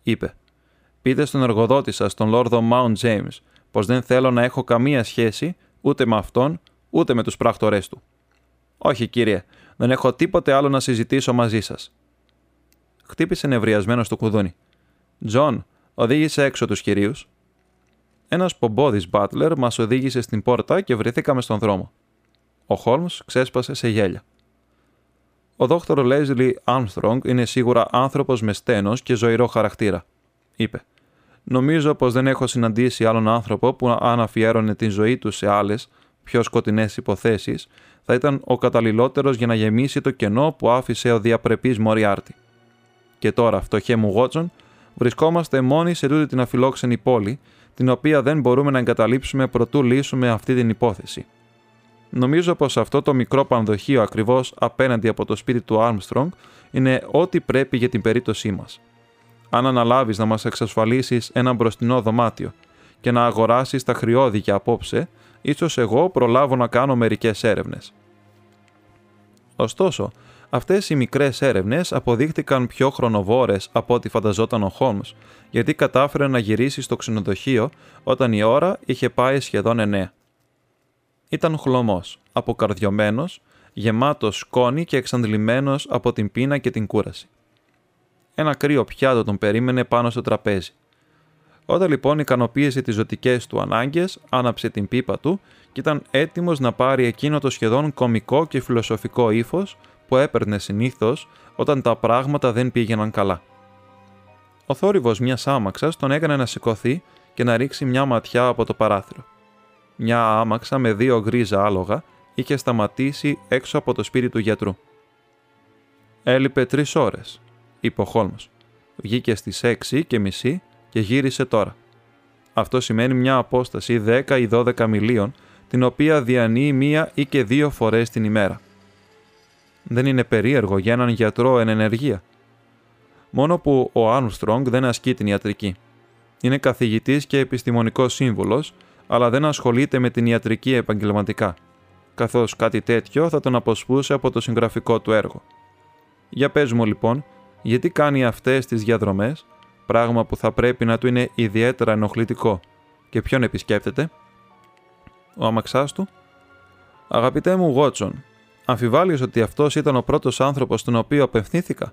είπε. Πείτε στον εργοδότη σας, τον Λόρδο Μάουντ James, πως δεν θέλω να έχω καμία σχέση ούτε με αυτόν, ούτε με τους πράκτορές του. Όχι, κύριε, δεν έχω τίποτε άλλο να συζητήσω μαζί σας. Χτύπησε νευριασμένος στο κουδούνι. Τζον, οδήγησε έξω τους κυρίους. Ένας πομπώδης μπάτλερ μας οδήγησε στην πόρτα και βρεθήκαμε στον δρόμο. Ο Χόλμς ξέσπασε σε γέλια. Ο δόκτωρ Λέσλι Άρμστρονγκ είναι σίγουρα άνθρωπος με σθένος και ζωηρό χαρακτήρα, είπε. Νομίζω πως δεν έχω συναντήσει άλλον άνθρωπο που αν αφιέρωνε την ζωή του σε άλλες, πιο σκοτεινές υποθέσεις, θα ήταν ο καταλληλότερος για να γεμίσει το κενό που άφησε ο διαπρεπής Μοριάρτη. Και τώρα, φτωχέ μου Γότσον, βρισκόμαστε μόνοι σε τούτη την αφιλόξενη πόλη, την οποία δεν μπορούμε να εγκαταλείψουμε προτού λύσουμε αυτή την υπόθεση. Νομίζω πως αυτό το μικρό πανδοχείο ακριβώς απέναντι από το σπίτι του Armstrong είναι ό,τι πρέπει για την περίπτωσή μας. Αν αναλάβεις να μας εξασφαλίσεις ένα μπροστινό δωμάτιο και να αγοράσεις τα χρειώδη για απόψε, ίσως εγώ προλάβω να κάνω μερικές έρευνες. Ωστόσο, αυτές οι μικρές έρευνες αποδείχτηκαν πιο χρονοβόρες από ό,τι φανταζόταν ο Holmes, γιατί κατάφερε να γυρίσει στο ξενοδοχείο όταν η ώρα είχε πάει σχεδόν εννέα. Ήταν χλωμός, αποκαρδιωμένος, γεμάτος σκόνη και εξαντλημένος από την πείνα και την κούραση. Ένα κρύο πιάτο τον περίμενε πάνω στο τραπέζι. Όταν λοιπόν ικανοποίησε τις ζωτικές του ανάγκες, άναψε την πίπα του και ήταν έτοιμος να πάρει εκείνο το σχεδόν κομικό και φιλοσοφικό ύφος που έπαιρνε συνήθως όταν τα πράγματα δεν πήγαιναν καλά. Ο θόρυβος μιας άμαξας τον έκανε να σηκωθεί και να ρίξει μια ματιά από το παράθυρο μια άμαξα με δύο γκρίζα άλογα είχε σταματήσει έξω από το σπίτι του γιατρού. Έλειπε τρεις ώρες, είπε ο Χόλμ. Βγήκε στις έξι και μισή και γύρισε τώρα. Αυτό σημαίνει μια απόσταση 10 ή 12 μιλίων, την οποία διανύει μία ή και δύο φορές την ημέρα. Δεν είναι περίεργο για έναν γιατρό εν ενεργεία. Μόνο που ο Άρμστρονγκ δεν ασκεί την ιατρική. Είναι καθηγητής και επιστημονικός σύμβουλος αλλά δεν ασχολείται με την ιατρική επαγγελματικά, καθώς κάτι τέτοιο θα τον αποσπούσε από το συγγραφικό του έργο. Για πες μου λοιπόν, γιατί κάνει αυτές τις διαδρομές, πράγμα που θα πρέπει να του είναι ιδιαίτερα ενοχλητικό, και ποιον επισκέπτεται; Ο αμαξάς του; Αγαπητέ μου Γότσον, αμφιβάλλεις ότι αυτός ήταν ο πρώτος άνθρωπος στον οποίο απευθύνθηκα;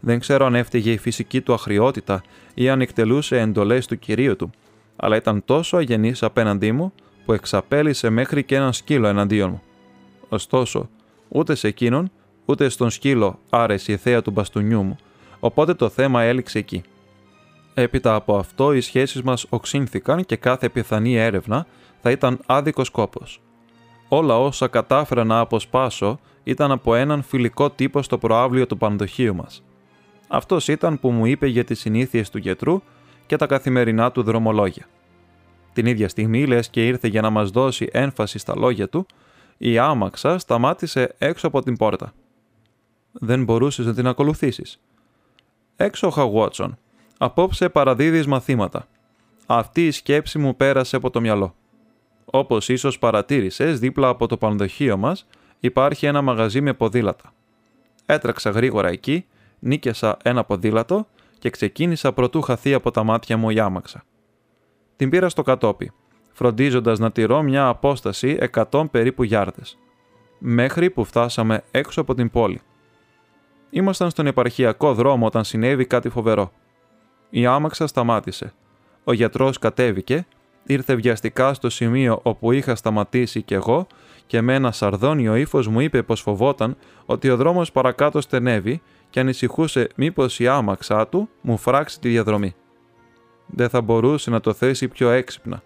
Δεν ξέρω αν έφταιγε η φυσική του αχριότητα ή αν εκτελούσε εντολές του κυρίου του αλλά ήταν τόσο αγενής απέναντί μου που εξαπέλυσε μέχρι και έναν σκύλο εναντίον μου. Ωστόσο, ούτε σε εκείνον, ούτε στον σκύλο άρεσε η θέα του μπαστούνιού μου, οπότε το θέμα έληξε εκεί. Έπειτα από αυτό οι σχέσεις μας οξύνθηκαν και κάθε πιθανή έρευνα θα ήταν άδικος κόπος. Όλα όσα κατάφερα να αποσπάσω ήταν από έναν φιλικό τύπο στο προάβλιο του πανδοχείου μας. Αυτός ήταν που μου είπε για τις συνήθειες του γιατρού και τα καθημερινά του δρομολόγια. Την ίδια στιγμή, λες και ήρθε για να μας δώσει έμφαση στα λόγια του, η άμαξα σταμάτησε έξω από την πόρτα. Δεν μπορούσες να την ακολουθήσεις. Έξω, Βότσον. Απόψε παραδίδεις μαθήματα. Αυτή η σκέψη μου πέρασε από το μυαλό. Όπως ίσως παρατήρησες, δίπλα από το πανδοχείο μας υπάρχει ένα μαγαζί με ποδήλατα. Έτρεξα γρήγορα εκεί, νίκιασα ένα ποδήλατο και ξεκίνησα προτού χαθεί από τα μάτια μου η άμαξα. Την πήρα στο κατόπι, φροντίζοντας να τηρώ μια απόσταση 100 περίπου γιάρδες, μέχρι που φτάσαμε έξω από την πόλη. Ήμασταν στον επαρχιακό δρόμο όταν συνέβη κάτι φοβερό. Η άμαξα σταμάτησε. Ο γιατρός κατέβηκε, ήρθε βιαστικά στο σημείο όπου είχα σταματήσει κι εγώ και με ένα σαρδόνιο ύφος μου είπε πως φοβόταν ότι ο δρόμος παρακάτω στενεύει και ανησυχούσε μήπως η άμαξά του μου φράξει τη διαδρομή. Δεν θα μπορούσε να το θέσει πιο έξυπνα.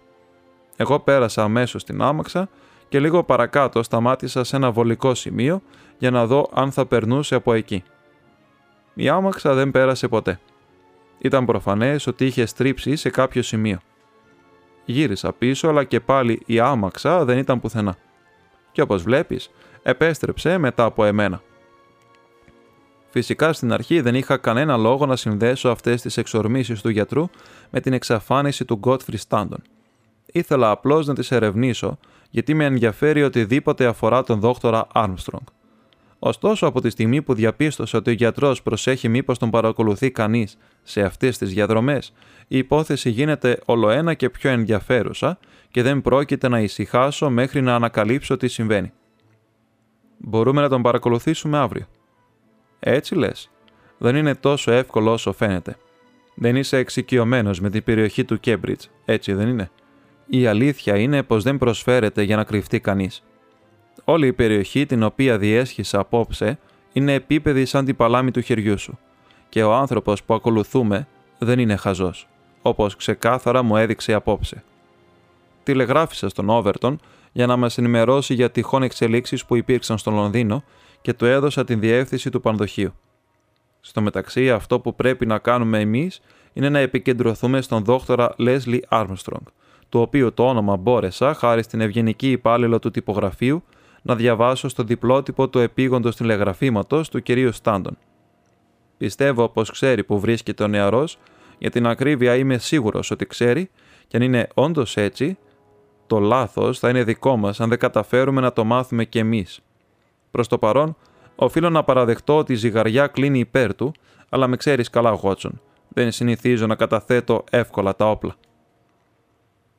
Εγώ πέρασα αμέσως στην άμαξα και λίγο παρακάτω σταμάτησα σε ένα βολικό σημείο για να δω αν θα περνούσε από εκεί. Η άμαξα δεν πέρασε ποτέ. Ήταν προφανές ότι είχε στρίψει σε κάποιο σημείο. Γύρισα πίσω αλλά και πάλι η άμαξα δεν ήταν πουθενά. Και όπως βλέπεις, επέστρεψε μετά από εμένα. Φυσικά στην αρχή δεν είχα κανένα λόγο να συνδέσω αυτές τις εξορμήσεις του γιατρού με την εξαφάνιση του Godfrey Stanton. Ήθελα απλώς να τις ερευνήσω, γιατί με ενδιαφέρει οτιδήποτε αφορά τον δόκτορα Armstrong. Ωστόσο, από τη στιγμή που διαπίστωσε ότι ο γιατρός προσέχει μήπως τον παρακολουθεί κανείς σε αυτές τις διαδρομές, η υπόθεση γίνεται ολοένα και πιο ενδιαφέρουσα και δεν πρόκειται να ησυχάσω μέχρι να ανακαλύψω τι συμβαίνει. Μπορούμε να τον παρακολουθήσουμε αύριο. Έτσι λες. Δεν είναι τόσο εύκολο όσο φαίνεται. Δεν είσαι εξοικειωμένος με την περιοχή του Κέμπριτζ, έτσι δεν είναι; Η αλήθεια είναι πως δεν προσφέρεται για να κρυφτεί κανείς. Όλη η περιοχή την οποία διέσχισα απόψε είναι επίπεδη σαν την παλάμη του χεριού σου και ο άνθρωπος που ακολουθούμε δεν είναι χαζός, όπως ξεκάθαρα μου έδειξε απόψε. Τηλεγράφησα στον Όβερτον για να μας ενημερώσει για τυχόν εξελίξεις που υπήρξαν στο Λονδίνο και του έδωσα την διεύθυνση του πανδοχείου. Στο μεταξύ, αυτό που πρέπει να κάνουμε εμείς είναι να επικεντρωθούμε στον δόκτορα Leslie Armstrong, το οποίο το όνομα μπόρεσα, χάρη στην ευγενική υπάλληλο του τυπογραφείου, να διαβάσω στο διπλότυπο του επίγοντος τηλεγραφήματος του κυρίου Στάντον. Πιστεύω πω ξέρει που βρίσκεται ο νεαρός, για την ακρίβεια είμαι σίγουρος ότι ξέρει, και αν είναι όντως έτσι, το λάθος θα είναι δικό μας αν δεν καταφέρουμε να το μάθουμε κι εμείς. Προς το παρόν, οφείλω να παραδεχτώ ότι η ζυγαριά κλείνει υπέρ του, αλλά με ξέρεις καλά, Γότσον. Δεν συνηθίζω να καταθέτω εύκολα τα όπλα.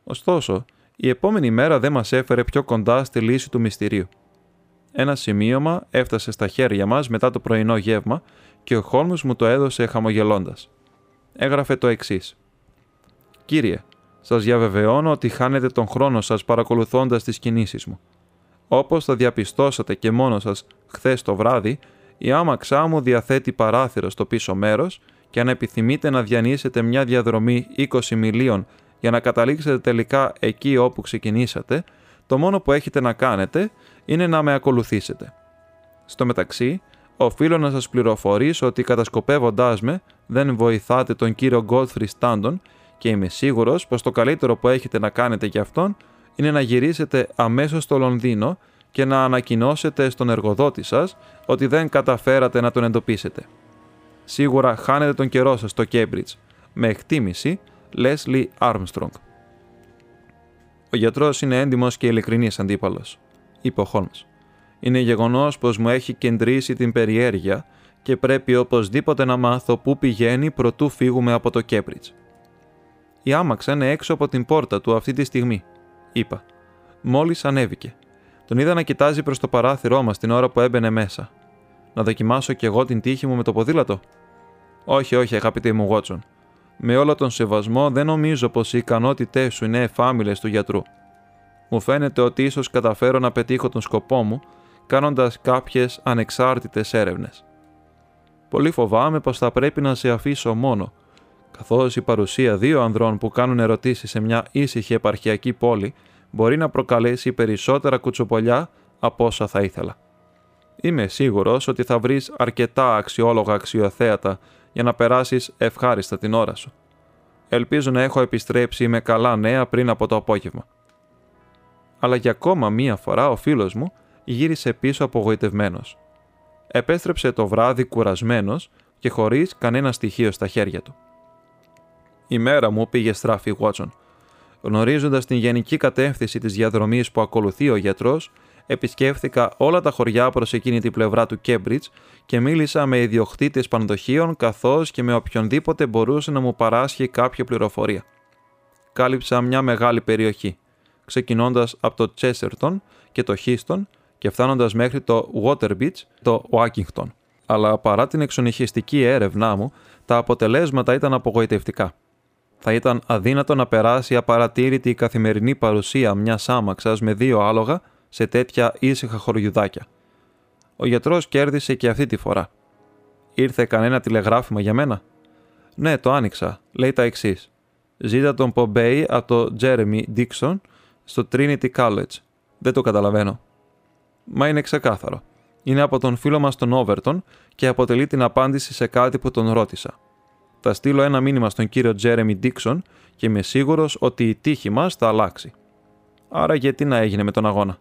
Ωστόσο, η επόμενη μέρα δεν μας έφερε πιο κοντά στη λύση του μυστηρίου. Ένα σημείωμα έφτασε στα χέρια μας μετά το πρωινό γεύμα και ο Χόλμς μου το έδωσε χαμογελώντας. Έγραφε το εξής. «Κύριε, σας διαβεβαιώνω ότι χάνετε τον χρόνο σας παρακολουθώντας τις κινήσεις μου. Όπως θα διαπιστώσατε και μόνος σας χθες το βράδυ, η άμαξά μου διαθέτει παράθυρο στο πίσω μέρος και αν επιθυμείτε να διανύσετε μια διαδρομή 20 μιλίων για να καταλήξετε τελικά εκεί όπου ξεκινήσατε, το μόνο που έχετε να κάνετε είναι να με ακολουθήσετε. Στο μεταξύ, οφείλω να σας πληροφορήσω ότι κατασκοπεύοντάς με δεν βοηθάτε τον κύριο Godfrey Stanton και είμαι σίγουρος πως το καλύτερο που έχετε να κάνετε για αυτόν είναι να γυρίσετε αμέσως στο Λονδίνο και να ανακοινώσετε στον εργοδότη σας ότι δεν καταφέρατε να τον εντοπίσετε. Σίγουρα χάνετε τον καιρό σας στο Cambridge, με εκτίμηση Leslie Armstrong. Ο γιατρός είναι έντιμος και ειλικρινής αντίπαλος, είπε ο Χόλμς. Είναι γεγονός πως μου έχει κεντρήσει την περιέργεια και πρέπει οπωσδήποτε να μάθω πού πηγαίνει προτού φύγουμε από το Κέμπριτζ. Η άμαξα είναι έξω από την πόρτα του αυτή τη στιγμή, είπα. Μόλις ανέβηκε. Τον είδα να κοιτάζει προς το παράθυρό μας την ώρα που έμπαινε μέσα. Να δοκιμάσω κι εγώ την τύχη μου με το ποδήλατο; Όχι, όχι, αγαπητέ μου Γότσον. Με όλο τον σεβασμό, δεν νομίζω πως οι ικανότητές σου είναι εφάμιλες του γιατρού. Μου φαίνεται ότι ίσως καταφέρω να πετύχω τον σκοπό μου κάνοντας κάποιες ανεξάρτητες έρευνες. Πολύ φοβάμαι πως θα πρέπει να σε αφήσω μόνο, καθώς η παρουσία δύο ανδρών που κάνουν ερωτήσεις σε μια ήσυχη επαρχιακή πόλη μπορεί να προκαλέσει περισσότερα κουτσοπολιά από όσα θα ήθελα. Είμαι σίγουρος ότι θα βρεις αρκετά αξιόλογα αξιοθέατα για να περάσεις ευχάριστα την ώρα σου. Ελπίζω να έχω επιστρέψει με καλά νέα πριν από το απόγευμα. Αλλά για ακόμα μία φορά ο φίλος μου γύρισε πίσω απογοητευμένος. Επέστρεψε το βράδυ κουρασμένος και χωρίς κανένα στοιχείο στα χέρια του. Η μέρα μου πήγε στράφη Βότσον. Γνωρίζοντας την γενική κατεύθυνση της διαδρομής που ακολουθεί ο γιατρός, επισκέφθηκα όλα τα χωριά προς εκείνη την πλευρά του Κέμπριτζ και μίλησα με ιδιοκτήτες πανδοχείων καθώς και με οποιονδήποτε μπορούσε να μου παράσχει κάποια πληροφορία. Κάλυψα μια μεγάλη περιοχή, ξεκινώντας από το Τσέσερτον και το Χίστον και φτάνοντας μέχρι το Waterbeach, το Washington. Αλλά παρά την εξονυχιστική έρευνά μου, τα αποτελέσματα ήταν απογοητευτικά. Θα ήταν αδύνατο να περάσει απαρατήρητη η καθημερινή παρουσία μιας άμαξας με δύο άλογα σε τέτοια ήσυχα χωριουδάκια. Ο γιατρός κέρδισε και αυτή τη φορά. Ήρθε κανένα τηλεγράφημα για μένα; Ναι, το άνοιξα. Λέει τα εξής. Ζήτα τον Πομπέι από το Τζέρεμι Dixon στο Trinity College. Δεν το καταλαβαίνω. Μα είναι ξεκάθαρο. Είναι από τον φίλο μας τον Όβερτον και αποτελεί την απάντηση σε κάτι που τον ρώτησα. Θα στείλω ένα μήνυμα στον κύριο Τζέρεμι Dixon και είμαι σίγουρος ότι η τύχη μας θα αλλάξει. Άρα γιατί να έγινε με τον αγώνα;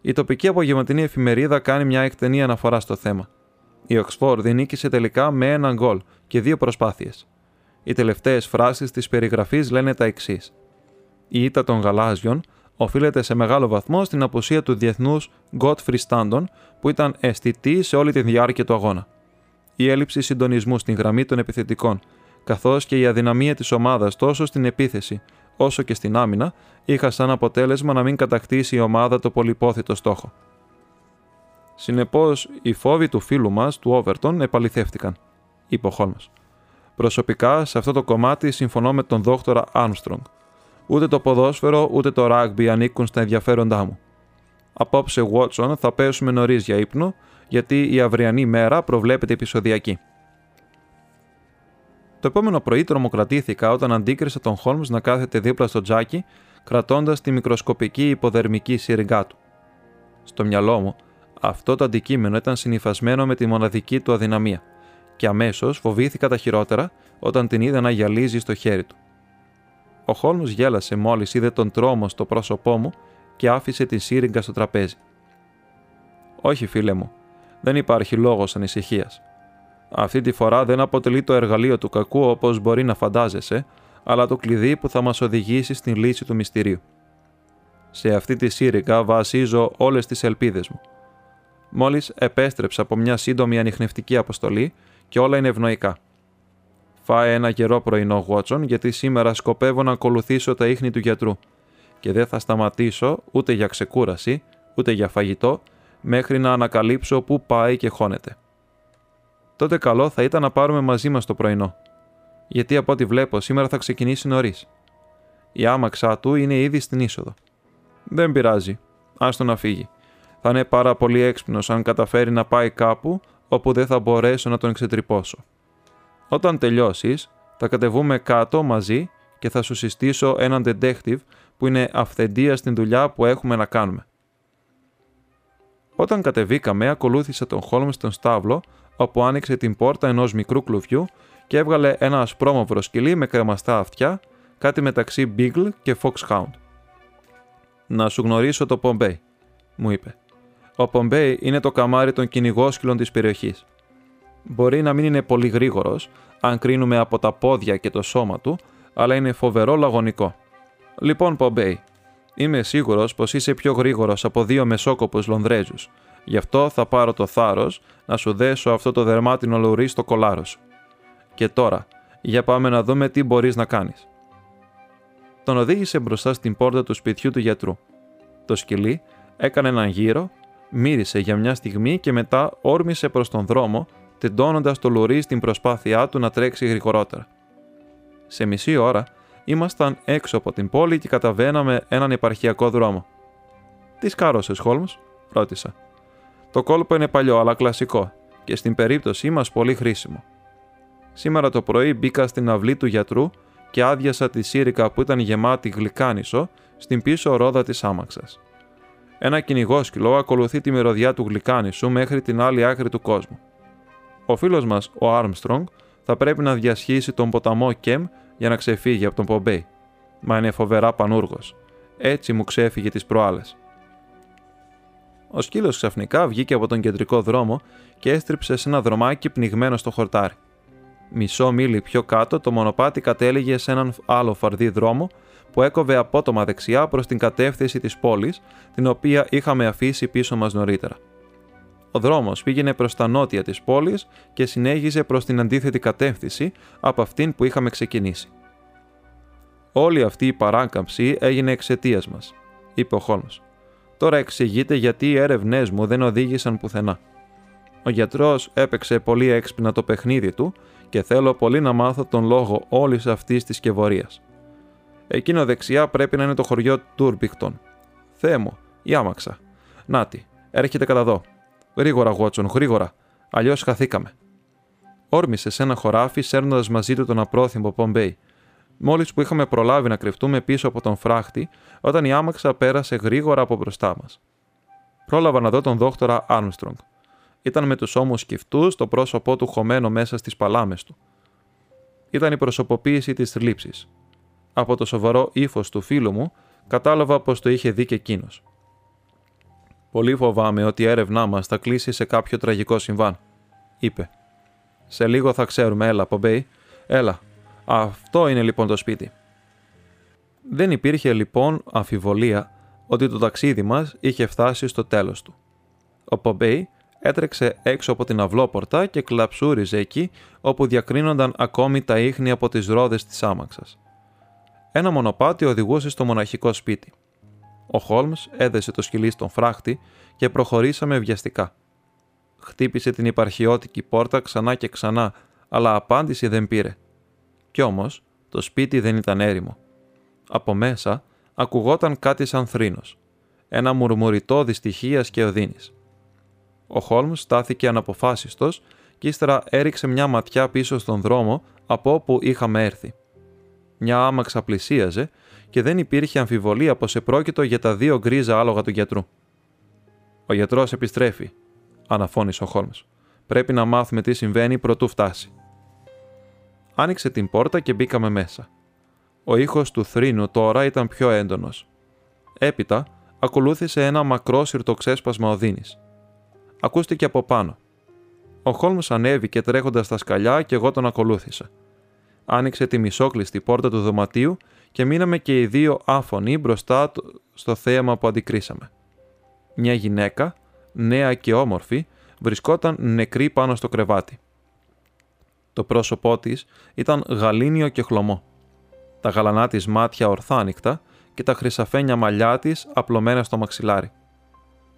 Η τοπική απογευματινή εφημερίδα κάνει μια εκτενή αναφορά στο θέμα. Η Οξφόρδη νίκησε τελικά με ένα γκολ και δύο προσπάθειες. Οι τελευταίες φράσεις της περιγραφής λένε τα εξής. Η ήττα των γαλάζιων, οφείλεται σε μεγάλο βαθμό στην απουσία του διεθνούς Godfrey Stanton, που ήταν αισθητή σε όλη τη διάρκεια του αγώνα. Η έλλειψη συντονισμού στην γραμμή των επιθετικών, καθώς και η αδυναμία της ομάδας τόσο στην επίθεση όσο και στην άμυνα, είχαν σαν αποτέλεσμα να μην κατακτήσει η ομάδα το πολυπόθητο στόχο. Συνεπώς, οι φόβοι του φίλου μας, του Όβερτον, επαληθεύτηκαν, είπε ο Χόλμς. Προσωπικά, σε αυτό το κομμάτι συμφωνώ με τον δόκτωρα Άρμστρονγκ. Ούτε το ποδόσφαιρο ούτε το ράγμπι ανήκουν στα ενδιαφέροντά μου. Απόψε, Watson, θα πέσουμε νωρίς για ύπνο, γιατί η αυριανή μέρα προβλέπεται επεισοδιακή. Το επόμενο πρωί τρομοκρατήθηκα όταν αντίκρισα τον Χόλμς να κάθεται δίπλα στο τζάκι, κρατώντας τη μικροσκοπική υποδερμική σύριγγά του. Στο μυαλό μου, αυτό το αντικείμενο ήταν συνυφασμένο με τη μοναδική του αδυναμία, και αμέσως φοβήθηκα τα χειρότερα όταν την είδα να γυαλίζει στο χέρι του. Ο Χόλμ γέλασε μόλις είδε τον τρόμο στο πρόσωπό μου και άφησε τη σύριγγα στο τραπέζι. Όχι, φίλε μου, δεν υπάρχει λόγος ανησυχίας. Αυτή τη φορά δεν αποτελεί το εργαλείο του κακού όπως μπορεί να φαντάζεσαι, αλλά το κλειδί που θα μας οδηγήσει στην λύση του μυστηρίου. Σε αυτή τη σύριγγα βασίζω όλες τις ελπίδες μου. Μόλις επέστρεψα από μια σύντομη ανοιχνευτική αποστολή και όλα είναι ευνοϊκά. Φάε ένα καιρό πρωινό, Βότσον, γιατί σήμερα σκοπεύω να ακολουθήσω τα ίχνη του γιατρού και δεν θα σταματήσω ούτε για ξεκούραση, ούτε για φαγητό, μέχρι να ανακαλύψω πού πάει και χώνεται. Τότε καλό θα ήταν να πάρουμε μαζί μας το πρωινό, γιατί από ό,τι βλέπω σήμερα θα ξεκινήσει νωρίς. Η άμαξά του είναι ήδη στην είσοδο. Δεν πειράζει, άστο να φύγει. Θα είναι πάρα πολύ έξυπνος αν καταφέρει να πάει κάπου όπου δεν θα μπορέσω να τον εξετρυπώσω. Όταν τελειώσεις, θα κατεβούμε κάτω μαζί και θα σου συστήσω έναν detective που είναι αυθεντία στην δουλειά που έχουμε να κάνουμε. Όταν κατεβήκαμε, ακολούθησα τον Χόλμς στον στάβλο, όπου άνοιξε την πόρτα ενός μικρού κλουβιού και έβγαλε ένα ασπρόμαυρο σκυλί με κρεμαστά αυτιά, κάτι μεταξύ Beagle και Foxhound. Να σου γνωρίσω το Πομπέι, μου είπε. Ο Πομπέι είναι το καμάρι των κυνηγόσκυλων της περιοχής. Μπορεί να μην είναι πολύ γρήγορος, αν κρίνουμε από τα πόδια και το σώμα του, αλλά είναι φοβερό λαγωνικό. Λοιπόν, Πομπέι, είμαι σίγουρος πως είσαι πιο γρήγορος από δύο μεσόκοπους Λονδρέζους. Γι' αυτό θα πάρω το θάρρος να σου δέσω αυτό το δερμάτινο λουρί στο κολάρο σου. Και τώρα, για πάμε να δούμε τι μπορείς να κάνεις. Τον οδήγησε μπροστά στην πόρτα του σπιτιού του γιατρού. Το σκυλί έκανε έναν γύρο, μύρισε για μια στιγμή και μετά όρμησε προς τον δρόμο, τεντώνοντας το λουρί στην προσπάθειά του να τρέξει γρηγορότερα. Σε μισή ώρα ήμασταν έξω από την πόλη και καταβαίναμε έναν επαρχιακό δρόμο. Τι σκάρωσες, Χόλμς, ρώτησα. Το κόλπο είναι παλιό αλλά κλασικό και στην περίπτωσή μας πολύ χρήσιμο. Σήμερα το πρωί μπήκα στην αυλή του γιατρού και άδειασα τη σύρικα που ήταν γεμάτη γλυκάνισο στην πίσω ρόδα της άμαξας. Ένα κυνηγόσκυλο ακολουθεί τη μυρωδιά του γλυκάνισου μέχρι την άλλη άκρη του κόσμου. Ο φίλος μας, ο Άρμστρονγκ, θα πρέπει να διασχίσει τον ποταμό Κεμ για να ξεφύγει από τον Πομπέι. Μα είναι φοβερά πανούργος. Έτσι μου ξέφυγε τις προάλλες. Ο σκύλος ξαφνικά βγήκε από τον κεντρικό δρόμο και έστριψε σε ένα δρομάκι πνιγμένο στο χορτάρι. Μισό μίλι πιο κάτω το μονοπάτι κατέληγε σε έναν άλλο φαρδί δρόμο που έκοβε απότομα δεξιά προς την κατεύθυνση της πόλης, την οποία είχαμε αφήσει πίσω μας νωρίτερα. Ο δρόμος πήγαινε προς τα νότια της πόλης και συνέχιζε προς την αντίθετη κατεύθυνση από αυτήν που είχαμε ξεκινήσει. Όλη αυτή η παράκαμψη έγινε εξαιτίας μας, είπε ο Χόλμς. Τώρα εξηγείται γιατί οι έρευνές μου δεν οδήγησαν πουθενά. Ο γιατρός έπαιξε πολύ έξυπνα το παιχνίδι του και θέλω πολύ να μάθω τον λόγο όλης αυτής της σκευωρία. Εκείνο δεξιά πρέπει να είναι το χωριό Τούρμπικτον. Θεέ μου, η άμαξα. Νάτι, έρχεται κατά εδώ. Γρήγορα, Γότσον, γρήγορα. Αλλιώς χαθήκαμε. Όρμησε σε ένα χωράφι, σέρνοντας μαζί του τον απρόθυμο Πομπέι. Μόλις που είχαμε προλάβει να κρυφτούμε πίσω από τον φράχτη, όταν η άμαξα πέρασε γρήγορα από μπροστά μας. Πρόλαβα να δω τον δόκτορα Άρμστρονγκ. Ήταν με τους ώμους σκυφτούς, το πρόσωπό του χωμένο μέσα στις παλάμες του. Ήταν η προσωποποίηση της θλίψης. Από το σοβαρό ύφος του φίλου μου, κατάλαβα πως το είχε δει και εκείνος. Πολύ φοβάμαι ότι η έρευνά μας θα κλείσει σε κάποιο τραγικό συμβάν, είπε. Σε λίγο θα ξέρουμε, έλα, Πομπέι. Έλα. Αυτό είναι λοιπόν το σπίτι. Δεν υπήρχε λοιπόν αμφιβολία ότι το ταξίδι μας είχε φτάσει στο τέλος του. Ο Πομπέι έτρεξε έξω από την αυλόπορτα και κλαψούριζε εκεί όπου διακρίνονταν ακόμη τα ίχνη από τις ρόδες της άμαξας. Ένα μονοπάτι οδηγούσε στο μοναχικό σπίτι. Ο Χόλμς έδεσε το σκυλί στον φράχτη και προχωρήσαμε βιαστικά. Χτύπησε την υπαρχιώτικη πόρτα ξανά και ξανά, αλλά απάντηση δεν πήρε. Κι όμως, το σπίτι δεν ήταν έρημο. Από μέσα ακουγόταν κάτι σαν θρήνος. Ένα μουρμουριτό δυστυχίας και οδύνης. Ο Χόλμς στάθηκε αναποφάσιστος και ύστερα έριξε μια ματιά πίσω στον δρόμο από όπου είχαμε έρθει. Μια άμαξα πλησίαζε και δεν υπήρχε αμφιβολία πως επρόκειτο για τα δύο γκρίζα άλογα του γιατρού. Ο γιατρός επιστρέφει, αναφώνησε ο Χόλμ. Πρέπει να μάθουμε τι συμβαίνει προτού φτάσει. Άνοιξε την πόρτα και μπήκαμε μέσα. Ο ήχος του θρήνου τώρα ήταν πιο έντονος. Έπειτα ακολούθησε ένα μακρό συρτοξέσπασμα οδύνης. Ακούστηκε από πάνω. Ο Χόλμς ανέβηκε τρέχοντας στα σκαλιά και εγώ τον ακολούθησα. Άνοιξε τη μισόκλειστη πόρτα του δωματίου και μείναμε και οι δύο άφωνοι μπροστά στο θέαμα που αντικρίσαμε. Μια γυναίκα, νέα και όμορφη, βρισκόταν νεκρή πάνω στο κρεβάτι. Το πρόσωπό της ήταν γαλήνιο και χλωμό. Τα γαλανά της μάτια ορθάνικτα και τα χρυσαφένια μαλλιά της απλωμένα στο μαξιλάρι.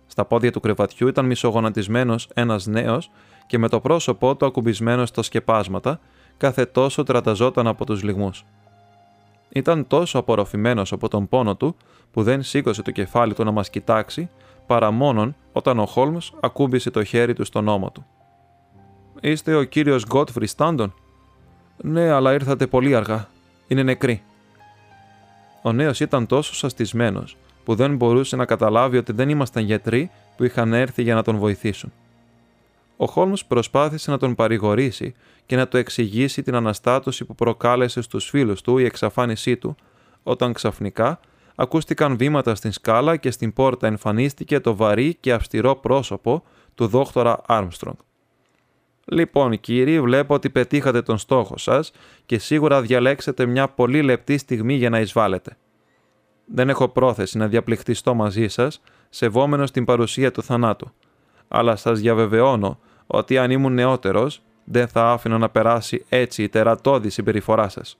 Στα πόδια του κρεβατιού ήταν μισογονατισμένος ένας νέος και με το πρόσωπό του ακουμπισμένος στα σκεπάσματα, κάθε τόσο τραταζόταν από τους λιγμούς. Ήταν τόσο απορροφημένος από τον πόνο του, που δεν σήκωσε το κεφάλι του να μας κοιτάξει, παρά μόνον όταν ο Χόλμς ακούμπησε το χέρι του στον ώμο του. «Είστε ο κύριος Γκότφρι Στάντον» «Ναι, αλλά ήρθατε πολύ αργά. Είναι νεκροί». Ο νέος ήταν τόσο σαστισμένος που δεν μπορούσε να καταλάβει ότι δεν ήμασταν γιατροί που είχαν έρθει για να τον βοηθήσουν. Ο Χόλμς προσπάθησε να τον παρηγορήσει και να του εξηγήσει την αναστάτωση που προκάλεσε στους φίλους του η εξαφάνισή του, όταν ξαφνικά ακούστηκαν βήματα στην σκάλα και στην πόρτα εμφανίστηκε το βαρύ και αυστηρό πρόσωπο του δόκτωρα Άρμστρονγκ. Λοιπόν, κύριοι, βλέπω ότι πετύχατε τον στόχο σας και σίγουρα διαλέξετε μια πολύ λεπτή στιγμή για να εισβάλλετε. Δεν έχω πρόθεση να διαπληκτιστώ μαζί σας, σεβόμενος την παρουσία του θανάτου. Αλλά σας διαβεβαιώνω ότι αν ήμουν νεότερος, δεν θα άφηνα να περάσει έτσι η τερατώδη συμπεριφορά σας.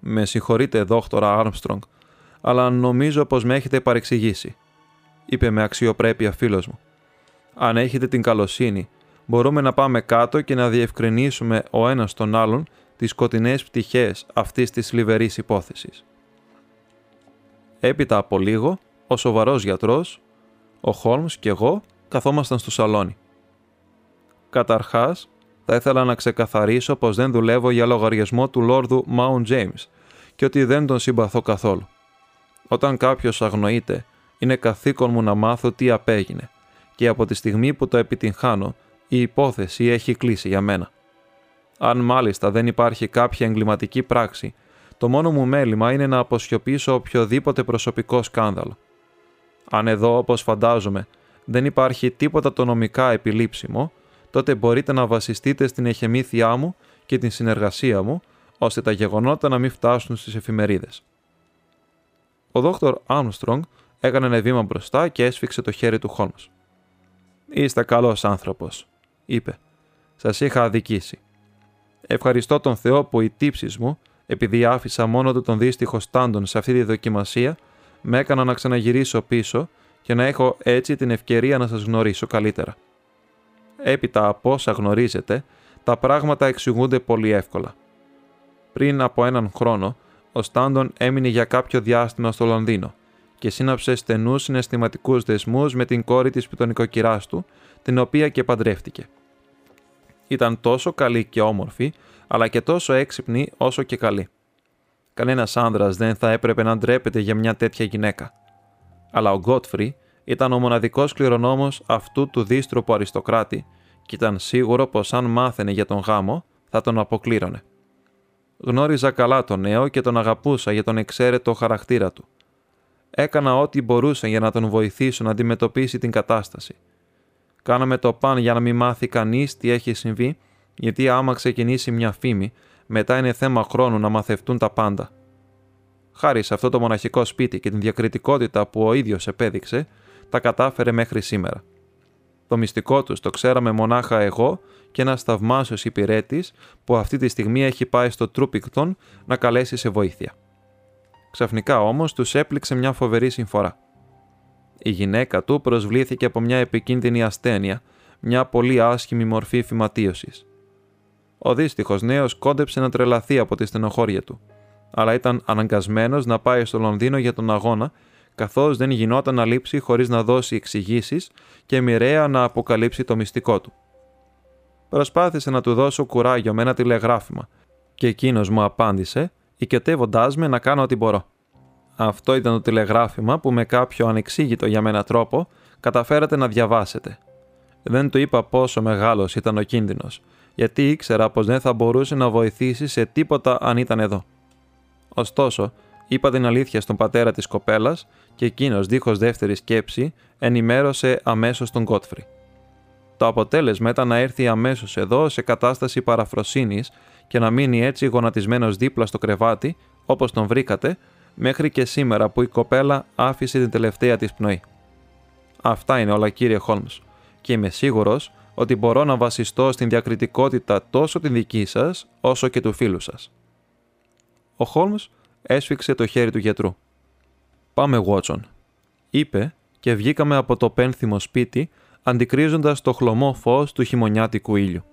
Με συγχωρείτε, δόκτωρα Άρμστρονγκ, αλλά νομίζω πως με έχετε παρεξηγήσει, είπε με αξιοπρέπεια φίλος μου. Αν έχετε την καλοσύνη, μπορούμε να πάμε κάτω και να διευκρινίσουμε ο ένας τον άλλον τις σκοτεινές πτυχές αυτής της λιβερής υπόθεσης. Έπειτα από λίγο, ο σοβαρός γιατρός, ο Χόλμς και εγώ καθόμασταν στο σαλόνι. Καταρχάς, θα ήθελα να ξεκαθαρίσω πως δεν δουλεύω για λογαριασμό του Λόρδου Μάουν James και ότι δεν τον συμπαθώ καθόλου. Όταν κάποιος αγνοείται, είναι καθήκον μου να μάθω τι απέγινε και από τη στιγμή που το επιτυγχάνω, η υπόθεση έχει κλείσει για μένα. Αν μάλιστα δεν υπάρχει κάποια εγκληματική πράξη το μόνο μου μέλημα είναι να αποσιωπήσω οποιοδήποτε προσωπικό σκάνδαλο. Αν εδώ, όπως φαντάζομαι, δεν υπάρχει τίποτα το νομικά επιλήψιμο, τότε μπορείτε να βασιστείτε στην εχεμήθειά μου και την συνεργασία μου, ώστε τα γεγονότα να μην φτάσουν στις εφημερίδες. Ο δόκτωρ Άρμστρονγκ έκανε ένα βήμα μπροστά και έσφιξε το χέρι του Χόλμς. «Είστε καλός άνθρωπος», είπε. «Σας είχα αδικήσει. Ευχαριστώ τον Θεό που οι τύψεις μου επειδή άφησα μόνο του τον δύστιχο Στάντον σε αυτή τη δοκιμασία, με έκανα να ξαναγυρίσω πίσω και να έχω έτσι την ευκαιρία να σας γνωρίσω καλύτερα. Έπειτα από όσα γνωρίζετε, τα πράγματα εξηγούνται πολύ εύκολα. Πριν από έναν χρόνο, ο Στάντον έμεινε για κάποιο διάστημα στο Λονδίνο και σύναψε στενούς συναισθηματικούς δεσμούς με την κόρη της πιτονικοκυρά του, την οποία και παντρεύτηκε. Ήταν τόσο καλή και όμορφη αλλά και τόσο έξυπνη όσο και καλή. Κανένας άνδρας δεν θα έπρεπε να ντρέπεται για μια τέτοια γυναίκα. Αλλά ο Γκότφρι ήταν ο μοναδικός κληρονόμος αυτού του δίστροπου αριστοκράτη και ήταν σίγουρο πως αν μάθαινε για τον γάμο θα τον αποκλήρωνε. Γνώριζα καλά τον νέο και τον αγαπούσα για τον εξαίρετο χαρακτήρα του. Έκανα ό,τι μπορούσα για να τον βοηθήσω να αντιμετωπίσει την κατάσταση. Κάναμε το παν για να μην μάθει κανείς τι έχει συμβεί γιατί άμα ξεκινήσει μια φήμη, μετά είναι θέμα χρόνου να μαθευτούν τα πάντα. χάρη σε αυτό το μοναχικό σπίτι και την διακριτικότητα που ο ίδιος επέδειξε, τα κατάφερε μέχρι σήμερα. Το μυστικό τους το ξέραμε μονάχα εγώ και ένας θαυμάσιος υπηρέτης που αυτή τη στιγμή έχει πάει στο Τρούπικτον να καλέσει σε βοήθεια. Ξαφνικά όμως τους έπληξε μια φοβερή συμφορά. Η γυναίκα του προσβλήθηκε από μια επικίνδυνη ασθένεια, μια πολύ άσχημη μορφή φυματίωσης. Ο δύστιχος νέος κόντεψε να τρελαθεί από τη στενοχώρια του, αλλά ήταν αναγκασμένος να πάει στο Λονδίνο για τον αγώνα, καθώς δεν γινόταν να λείψει χωρίς να δώσει εξηγήσεις και μοιραία να αποκαλύψει το μυστικό του. Προσπάθησε να του δώσω κουράγιο με ένα τηλεγράφημα, και εκείνος μου απάντησε, οικετεύοντάς με να κάνω ό,τι μπορώ. Αυτό ήταν το τηλεγράφημα που με κάποιο ανεξήγητο για μένα τρόπο καταφέρατε να διαβάσετε. Δεν του είπα πόσο μεγάλος ήταν ο κίνδυνος, γιατί ήξερα πως δεν θα μπορούσε να βοηθήσει σε τίποτα αν ήταν εδώ. Ωστόσο, είπα την αλήθεια στον πατέρα της κοπέλας και εκείνος, δίχως δεύτερη σκέψη, ενημέρωσε αμέσως τον Κότφρι. Το αποτέλεσμα ήταν να έρθει αμέσως εδώ σε κατάσταση παραφροσύνης και να μείνει έτσι γονατισμένος δίπλα στο κρεβάτι, όπως τον βρήκατε, μέχρι και σήμερα που η κοπέλα άφησε την τελευταία της πνοή. Αυτά είναι όλα κύριε Χόλμς και είμαι σίγουρος ότι μπορώ να βασιστώ στην διακριτικότητα τόσο την δική σας όσο και του φίλου σας. Ο Χόλμς έσφιξε το χέρι του γιατρού. «Πάμε, Βότσον», είπε και βγήκαμε από το πένθυμο σπίτι αντικρίζοντας το χλωμό φως του χειμωνιάτικου ήλιου.